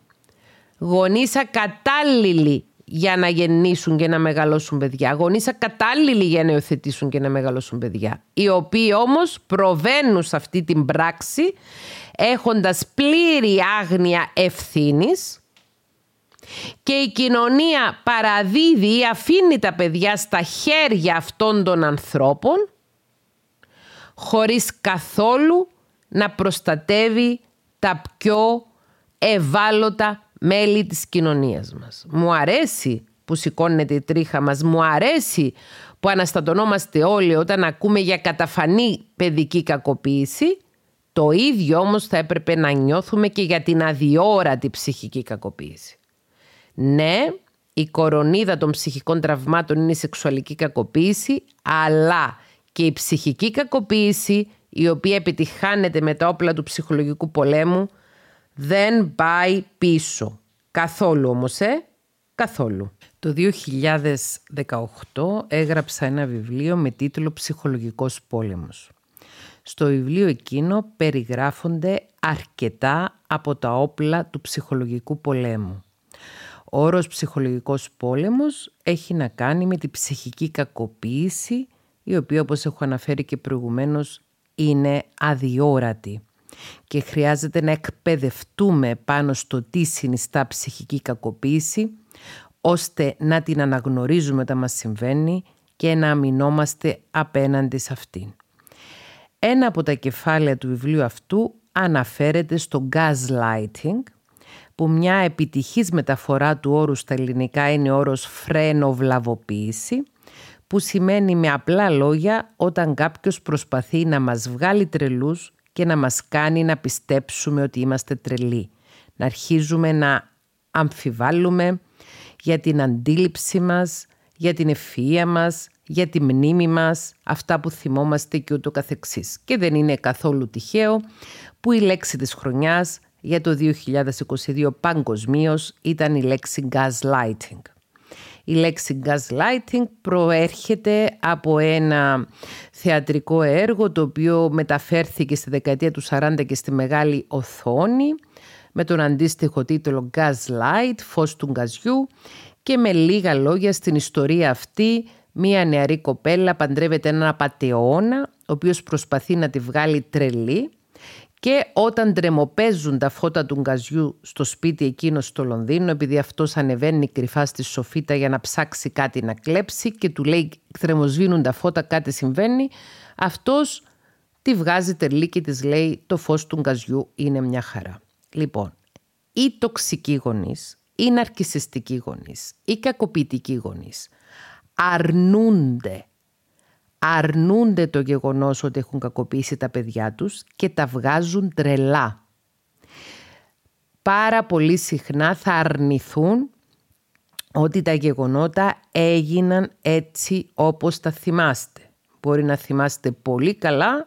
γονείς ακατάλληλοι για να γεννήσουν και να μεγαλώσουν παιδιά. Γονείς ακατάλληλοι για να υιοθετήσουν και να μεγαλώσουν παιδιά. Οι οποίοι όμως προβαίνουν σε αυτή την πράξη έχοντας πλήρη άγνοια ευθύνης και η κοινωνία παραδίδει ή αφήνει τα παιδιά στα χέρια αυτών των ανθρώπων χωρίς καθόλου να προστατεύει τα πιο ευάλωτα μέλη της κοινωνίας μας. Μου αρέσει που σηκώνεται η τρίχα μας, μου αρέσει που αναστατωνόμαστε όλοι όταν ακούμε για καταφανή παιδική κακοποίηση, το ίδιο όμως θα έπρεπε να νιώθουμε και για την αδιόρατη ψυχική κακοποίηση. Ναι, η κορονίδα των ψυχικών τραυμάτων είναι η σεξουαλική κακοποίηση, αλλά και η ψυχική κακοποίηση, η οποία επιτυχάνεται με τα όπλα του ψυχολογικού πολέμου, δεν πάει πίσω. Καθόλου όμως, ε, καθόλου. Το 2018 έγραψα ένα βιβλίο με τίτλο «Ψυχολογικός πόλεμος». Στο βιβλίο εκείνο περιγράφονται αρκετά από τα όπλα του ψυχολογικού πολέμου. Ο όρος ψυχολογικός πόλεμος έχει να κάνει με τη ψυχική κακοποίηση, η οποία όπως έχω αναφέρει και προηγουμένως είναι αδιόρατη και χρειάζεται να εκπαιδευτούμε πάνω στο τι συνιστά ψυχική κακοποίηση, ώστε να την αναγνωρίζουμε όταν μας συμβαίνει και να αμυνόμαστε απέναντι σε αυτήν. Ένα από τα κεφάλαια του βιβλίου αυτού αναφέρεται στο gaslighting, που μια επιτυχής μεταφορά του όρου στα ελληνικά είναι ο όρος φρένοβλαβοποίηση, που σημαίνει με απλά λόγια όταν κάποιος προσπαθεί να μας βγάλει τρελούς και να μας κάνει να πιστέψουμε ότι είμαστε τρελοί. Να αρχίζουμε να αμφιβάλλουμε για την αντίληψη μας, για την ευφυΐα μας, για τη μνήμη μας, αυτά που θυμόμαστε και ούτω καθεξής. Και δεν είναι καθόλου τυχαίο που η λέξη της χρονιάς για το 2022 παγκοσμίως ήταν η λέξη gaslighting. Η λέξη gaslighting προέρχεται από ένα θεατρικό έργο το οποίο μεταφέρθηκε στη δεκαετία του 40 και στη μεγάλη οθόνη με τον αντίστοιχο τίτλο Gaslight, φως του γκαζιού και με λίγα λόγια στην ιστορία αυτή μία νεαρή κοπέλα παντρεύεται έναν απατεώνα ο οποίος προσπαθεί να τη βγάλει τρελή και όταν τρεμοπαίζουν τα φώτα του γκαζιού στο σπίτι εκείνο στο Λονδίνο, επειδή αυτός ανεβαίνει κρυφά στη σοφίτα για να ψάξει κάτι να κλέψει και του λέει τρεμοσβήνουν τα φώτα, κάτι συμβαίνει, αυτός τη βγάζει τερλή και της λέει το φως του γκαζιού είναι μια χαρά. Λοιπόν, οι τοξικοί γονείς, οι ναρκισιστικοί γονείς, οι κακοποιητικοί γονείς αρνούνται αρνούνται το γεγονός ότι έχουν κακοποιήσει τα παιδιά τους και τα βγάζουν τρελά. Πάρα πολύ συχνά θα αρνηθούν ότι τα γεγονότα έγιναν έτσι όπως τα θυμάστε. Μπορεί να θυμάστε πολύ καλά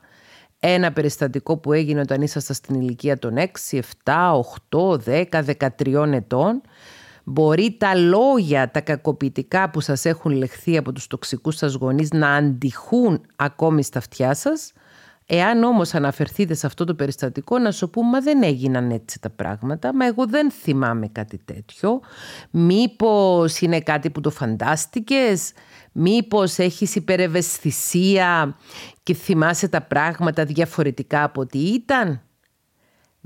ένα περιστατικό που έγινε όταν ήσασταν στην ηλικία των 6, 7, 8, 10, 13 ετών Μπορεί τα λόγια, τα κακοποιητικά που σας έχουν λεχθεί από τους τοξικούς σας γονείς να αντιχούν ακόμη στα αυτιά σας; Εάν όμως αναφερθείτε σε αυτό το περιστατικό να σου πούμε μα δεν έγιναν έτσι τα πράγματα, μα εγώ δεν θυμάμαι κάτι τέτοιο. Μήπως είναι κάτι που το φαντάστηκες, μήπως έχεις υπερευαισθησία και θυμάσαι τα πράγματα διαφορετικά από ό,τι ήταν;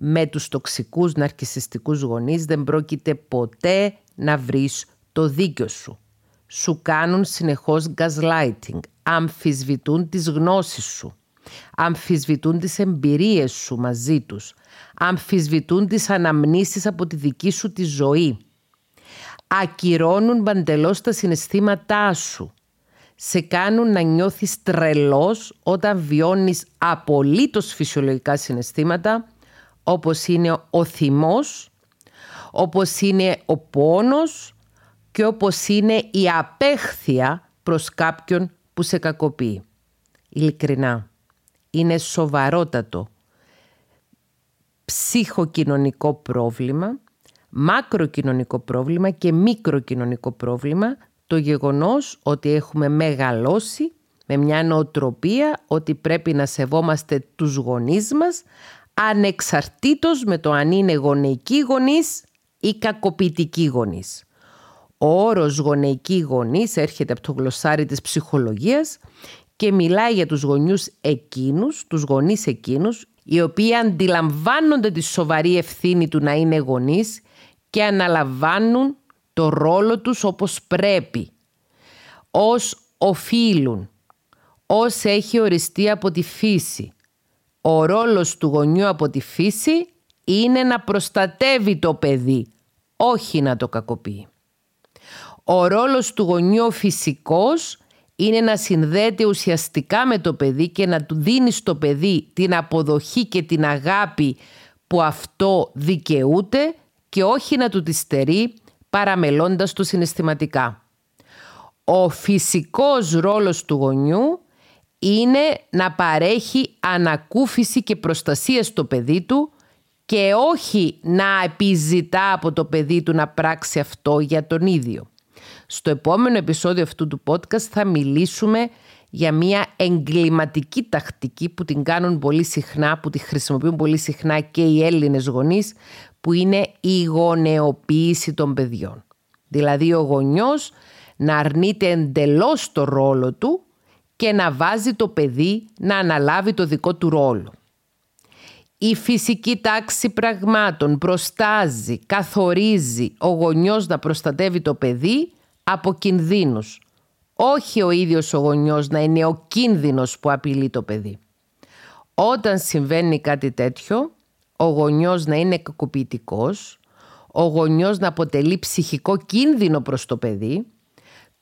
Με τους τοξικούς ναρκισιστικούς γονείς δεν πρόκειται ποτέ να βρεις το δίκιο σου. Σου κάνουν συνεχώς gaslighting, αμφισβητούν τις γνώσεις σου, αμφισβητούν τις εμπειρίες σου μαζί τους, αμφισβητούν τις αναμνήσεις από τη δική σου τη ζωή, ακυρώνουν παντελώς τα συναισθήματά σου, σε κάνουν να νιώθεις τρελός όταν βιώνεις απολύτως φυσιολογικά συναισθήματα όπως είναι ο θυμός, όπως είναι ο πόνος και όπως είναι η απέχθεια προς κάποιον που σε κακοποιεί. Ειλικρινά, είναι σοβαρότατο ψυχοκοινωνικό πρόβλημα, μακροκοινωνικό πρόβλημα και μικροκοινωνικό πρόβλημα το γεγονός ότι έχουμε μεγαλώσει με μια νοοτροπία ότι πρέπει να σεβόμαστε τους γονείς μας ανεξαρτήτως με το αν είναι γονεϊκοί γονείς ή κακοποιητικοί γονείς. Ο όρος γονεϊκοί γονείς έρχεται από το γλωσσάρι της ψυχολογίας και μιλάει για τους γονιούς εκείνους, τους γονείς εκείνους, οι οποίοι αντιλαμβάνονται τη σοβαρή ευθύνη του να είναι γονείς και αναλαμβάνουν το ρόλο τους όπως πρέπει, ως οφείλουν, ως έχει οριστεί από τη φύση, ο ρόλος του γονιού από τη φύση είναι να προστατεύει το παιδί, όχι να το κακοποιεί. Ο ρόλος του γονιού φυσικός είναι να συνδέεται ουσιαστικά με το παιδί και να του δίνει στο παιδί την αποδοχή και την αγάπη που αυτό δικαιούται και όχι να του τη στερεί παραμελώντας το συναισθηματικά. Ο φυσικός ρόλος του γονιού είναι να παρέχει ανακούφιση και προστασία στο παιδί του και όχι να επιζητά από το παιδί του να πράξει αυτό για τον ίδιο. Στο επόμενο επεισόδιο αυτού του podcast θα μιλήσουμε για μια εγκληματική τακτική που την κάνουν πολύ συχνά, που τη χρησιμοποιούν πολύ συχνά και οι Έλληνες γονείς, που είναι η γονεοποίηση των παιδιών. Δηλαδή ο γονιός να αρνείται εντελώς το ρόλο του και να βάζει το παιδί να αναλάβει το δικό του ρόλο. Η φυσική τάξη πραγμάτων προστάζει, καθορίζει ο γονιός να προστατεύει το παιδί από κινδύνους. Όχι ο ίδιος ο γονιός να είναι ο κίνδυνος που απειλεί το παιδί. Όταν συμβαίνει κάτι τέτοιο, ο γονιός να είναι κακοποιητικός, ο γονιός να αποτελεί ψυχικό κίνδυνο προς το παιδί,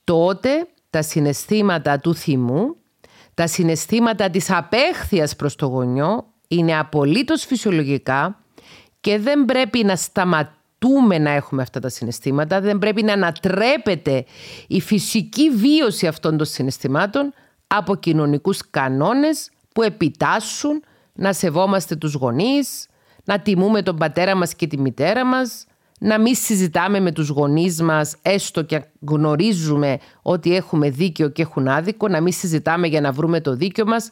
τότε τα συναισθήματα του θυμού, τα συναισθήματα της απέχθειας προς το γονιό είναι απολύτως φυσιολογικά και δεν πρέπει να σταματούμε να έχουμε αυτά τα συναισθήματα, δεν πρέπει να ανατρέπεται η φυσική βίωση αυτών των συναισθημάτων από κοινωνικούς κανόνες που επιτάσσουν να σεβόμαστε τους γονείς, να τιμούμε τον πατέρα μας και τη μητέρα μας, να μην συζητάμε με τους γονείς μας έστω και γνωρίζουμε ότι έχουμε δίκιο και έχουν άδικο, να μην συζητάμε για να βρούμε το δίκιο μας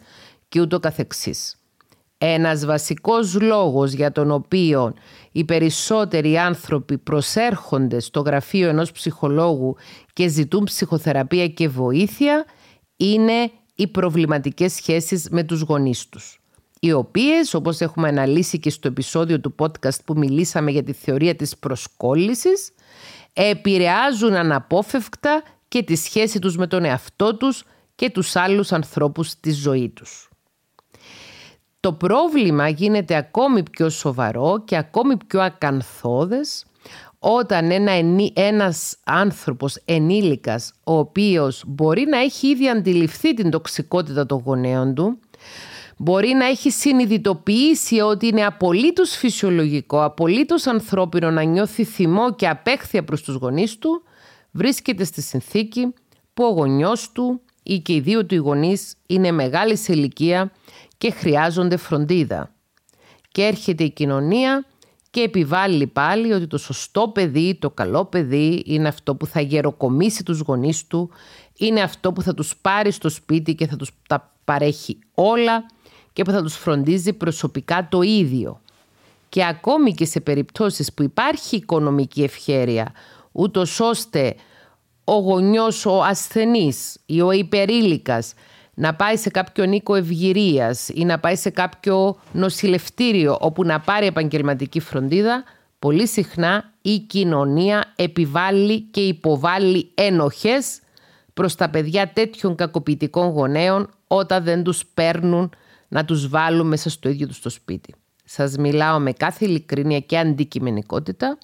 και ούτω καθεξής. Ένας βασικός λόγος για τον οποίο οι περισσότεροι άνθρωποι προσέρχονται στο γραφείο ενός ψυχολόγου και ζητούν ψυχοθεραπεία και βοήθεια είναι οι προβληματικές σχέσεις με τους γονείς τους οι οποίες, όπως έχουμε αναλύσει και στο επεισόδιο του podcast που μιλήσαμε για τη θεωρία της προσκόλλησης, επηρεάζουν αναπόφευκτα και τη σχέση τους με τον εαυτό τους και τους άλλους ανθρώπους στη ζωή τους. Το πρόβλημα γίνεται ακόμη πιο σοβαρό και ακόμη πιο ακανθώδες όταν ένα, ένας άνθρωπος ενήλικας ο οποίος μπορεί να έχει ήδη αντιληφθεί την τοξικότητα των γονέων του μπορεί να έχει συνειδητοποιήσει ότι είναι απολύτως φυσιολογικό, απολύτως ανθρώπινο να νιώθει θυμό και απέχθεια προς τους γονείς του, βρίσκεται στη συνθήκη που ο γονιός του ή και οι δύο του οι γονείς είναι μεγάλης σε ηλικία και χρειάζονται φροντίδα. Και έρχεται η κοινωνία και επιβάλλει πάλι ότι το σωστό παιδί, το καλό παιδί είναι αυτό που θα γεροκομίσει τους γονείς του, είναι αυτό που θα τους πάρει στο σπίτι και θα τους τα παρέχει όλα και που θα τους φροντίζει προσωπικά το ίδιο. Και ακόμη και σε περιπτώσεις που υπάρχει οικονομική ευχέρεια, ούτως ώστε ο γονιός, ο ασθενής ή ο υπερήλικας να πάει σε κάποιο οίκο ευγυρίας ή να πάει σε κάποιο νοσηλευτήριο όπου να πάρει επαγγελματική φροντίδα, πολύ συχνά η κοινωνία επιβάλλει και υποβάλλει ένοχες προς τα παιδιά τέτοιων κακοποιητικών γονέων όταν δεν τους παίρνουν να τους βάλουν μέσα στο ίδιο τους το σπίτι. Σας μιλάω με κάθε ειλικρίνεια και αντικειμενικότητα.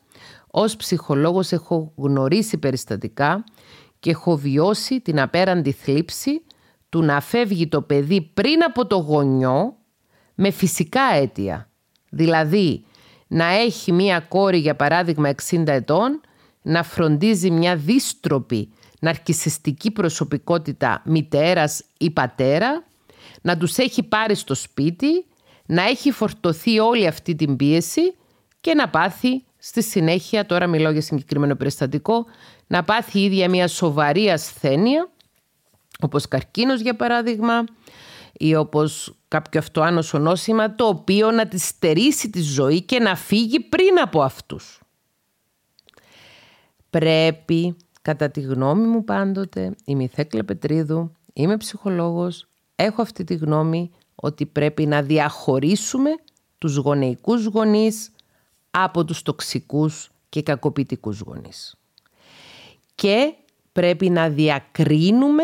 Ως ψυχολόγος έχω γνωρίσει περιστατικά και έχω βιώσει την απέραντη θλίψη του να φεύγει το παιδί πριν από το γονιό με φυσικά αίτια. Δηλαδή να έχει μία κόρη για παράδειγμα 60 ετών, να φροντίζει μια δίστροπη ναρκισιστική προσωπικότητα μητέρας ή πατέρα να τους έχει πάρει στο σπίτι, να έχει φορτωθεί όλη αυτή την πίεση και να πάθει στη συνέχεια, τώρα μιλάω για συγκεκριμένο περιστατικό, να πάθει η ίδια μια σοβαρή ασθένεια, όπως καρκίνος για παράδειγμα, ή όπως κάποιο αυτοάνωσο νόσημα, το οποίο να τη στερήσει τη ζωή και να φύγει πριν από αυτούς. Πρέπει, κατά τη γνώμη μου πάντοτε, η Μιθέκλα Πετρίδου, είμαι ψυχολόγος, έχω αυτή τη γνώμη ότι πρέπει να διαχωρίσουμε τους γονεϊκούς γονείς από τους τοξικούς και κακοποιητικούς γονείς. Και πρέπει να διακρίνουμε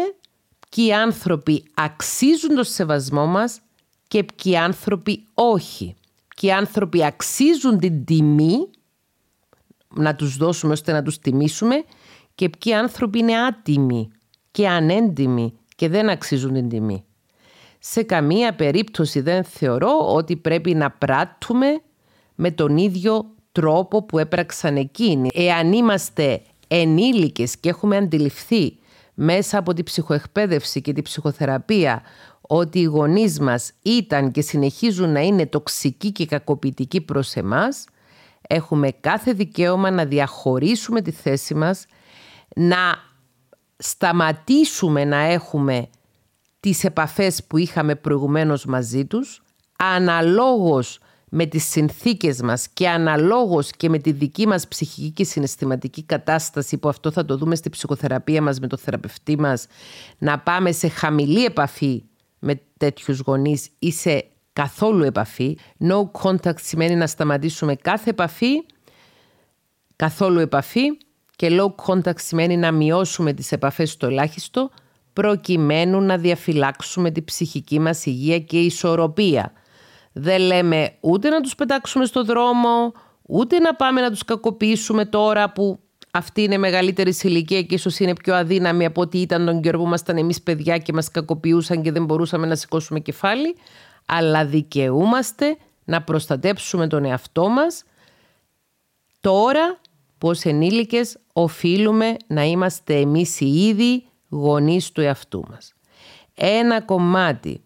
ποιοι άνθρωποι αξίζουν το σεβασμό μας και ποιοι άνθρωποι όχι. Ποιοι άνθρωποι αξίζουν την τιμή να τους δώσουμε ώστε να τους τιμήσουμε και ποιοι άνθρωποι είναι άτιμοι και ανέντιμοι και δεν αξίζουν την τιμή σε καμία περίπτωση δεν θεωρώ ότι πρέπει να πράττουμε με τον ίδιο τρόπο που έπραξαν εκείνοι. Εάν είμαστε ενήλικες και έχουμε αντιληφθεί μέσα από τη ψυχοεκπαίδευση και τη ψυχοθεραπεία ότι οι γονείς μας ήταν και συνεχίζουν να είναι τοξικοί και κακοποιητικοί προς εμάς, έχουμε κάθε δικαίωμα να διαχωρίσουμε τη θέση μας, να σταματήσουμε να έχουμε τις επαφές που είχαμε προηγουμένως μαζί τους, αναλόγως με τις συνθήκες μας και αναλόγως και με τη δική μας ψυχική και συναισθηματική κατάσταση που αυτό θα το δούμε στη ψυχοθεραπεία μας με το θεραπευτή μας να πάμε σε χαμηλή επαφή με τέτοιους γονείς ή σε καθόλου επαφή. No contact σημαίνει να σταματήσουμε κάθε επαφή, καθόλου επαφή και low contact σημαίνει να μειώσουμε τις επαφές στο ελάχιστο προκειμένου να διαφυλάξουμε τη ψυχική μας υγεία και ισορροπία. Δεν λέμε ούτε να τους πετάξουμε στο δρόμο, ούτε να πάμε να τους κακοποιήσουμε τώρα που αυτή είναι μεγαλύτερη σε ηλικία και ίσως είναι πιο αδύναμη από ό,τι ήταν τον καιρό που ήμασταν εμείς παιδιά και μας κακοποιούσαν και δεν μπορούσαμε να σηκώσουμε κεφάλι. Αλλά δικαιούμαστε να προστατέψουμε τον εαυτό μας τώρα που ως ενήλικες οφείλουμε να είμαστε εμείς οι ίδιοι γονείς του εαυτού μας. Ένα κομμάτι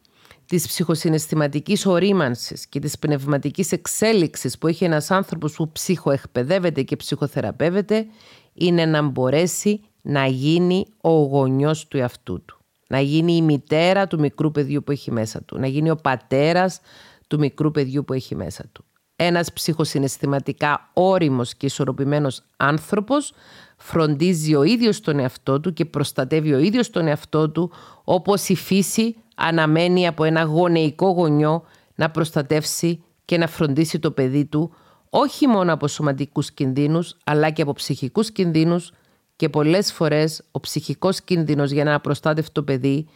της ψυχοσυναισθηματικής ορίμανσης και της πνευματικής εξέλιξης που έχει ένας άνθρωπος που ψυχοεκπαιδεύεται και ψυχοθεραπεύεται είναι να μπορέσει να γίνει ο γονιός του εαυτού του. Να γίνει η μητέρα του μικρού παιδιού που έχει μέσα του. Να γίνει ο πατέρας του μικρού παιδιού που έχει μέσα του. Ένας ψυχοσυναισθηματικά όριμος και ισορροπημένος άνθρωπος φροντίζει ο ίδιος τον εαυτό του και προστατεύει ο ίδιος τον εαυτό του όπως η φύση αναμένει από ένα γονεϊκό γονιό να προστατεύσει και να φροντίσει το παιδί του όχι μόνο από σωματικούς κινδύνους αλλά και από ψυχικούς κινδύνους και πολλές φορές ο ψυχικός κίνδυνος για ένα απροστάτευτο παιδί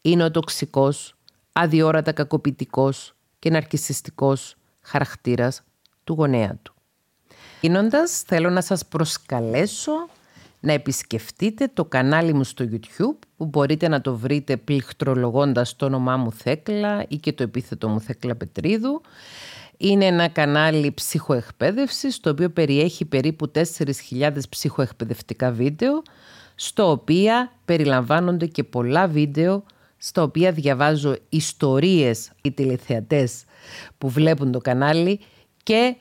είναι ο τοξικός, αδιόρατα κακοποιητικός και ναρκισιστικός χαρακτήρας του γονέα του. Γίνοντας, θέλω να σας προσκαλέσω να επισκεφτείτε το κανάλι μου στο YouTube που μπορείτε να το βρείτε πληκτρολογώντας το όνομά μου Θέκλα ή και το επίθετο μου Θέκλα Πετρίδου. Είναι ένα κανάλι ψυχοεκπαίδευσης το οποίο περιέχει περίπου 4.000 ψυχοεκπαιδευτικά βίντεο στο οποίο περιλαμβάνονται και πολλά βίντεο στα οποία διαβάζω ιστορίες οι τηλεθεατές που βλέπουν το κανάλι και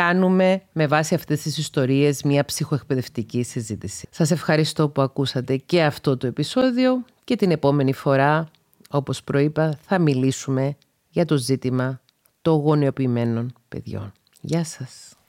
κάνουμε με βάση αυτές τις ιστορίες μια ψυχοεκπαιδευτική συζήτηση. Σας ευχαριστώ που ακούσατε και αυτό το επεισόδιο και την επόμενη φορά, όπως προείπα, θα μιλήσουμε για το ζήτημα των γονεοποιημένων παιδιών. Γεια σας!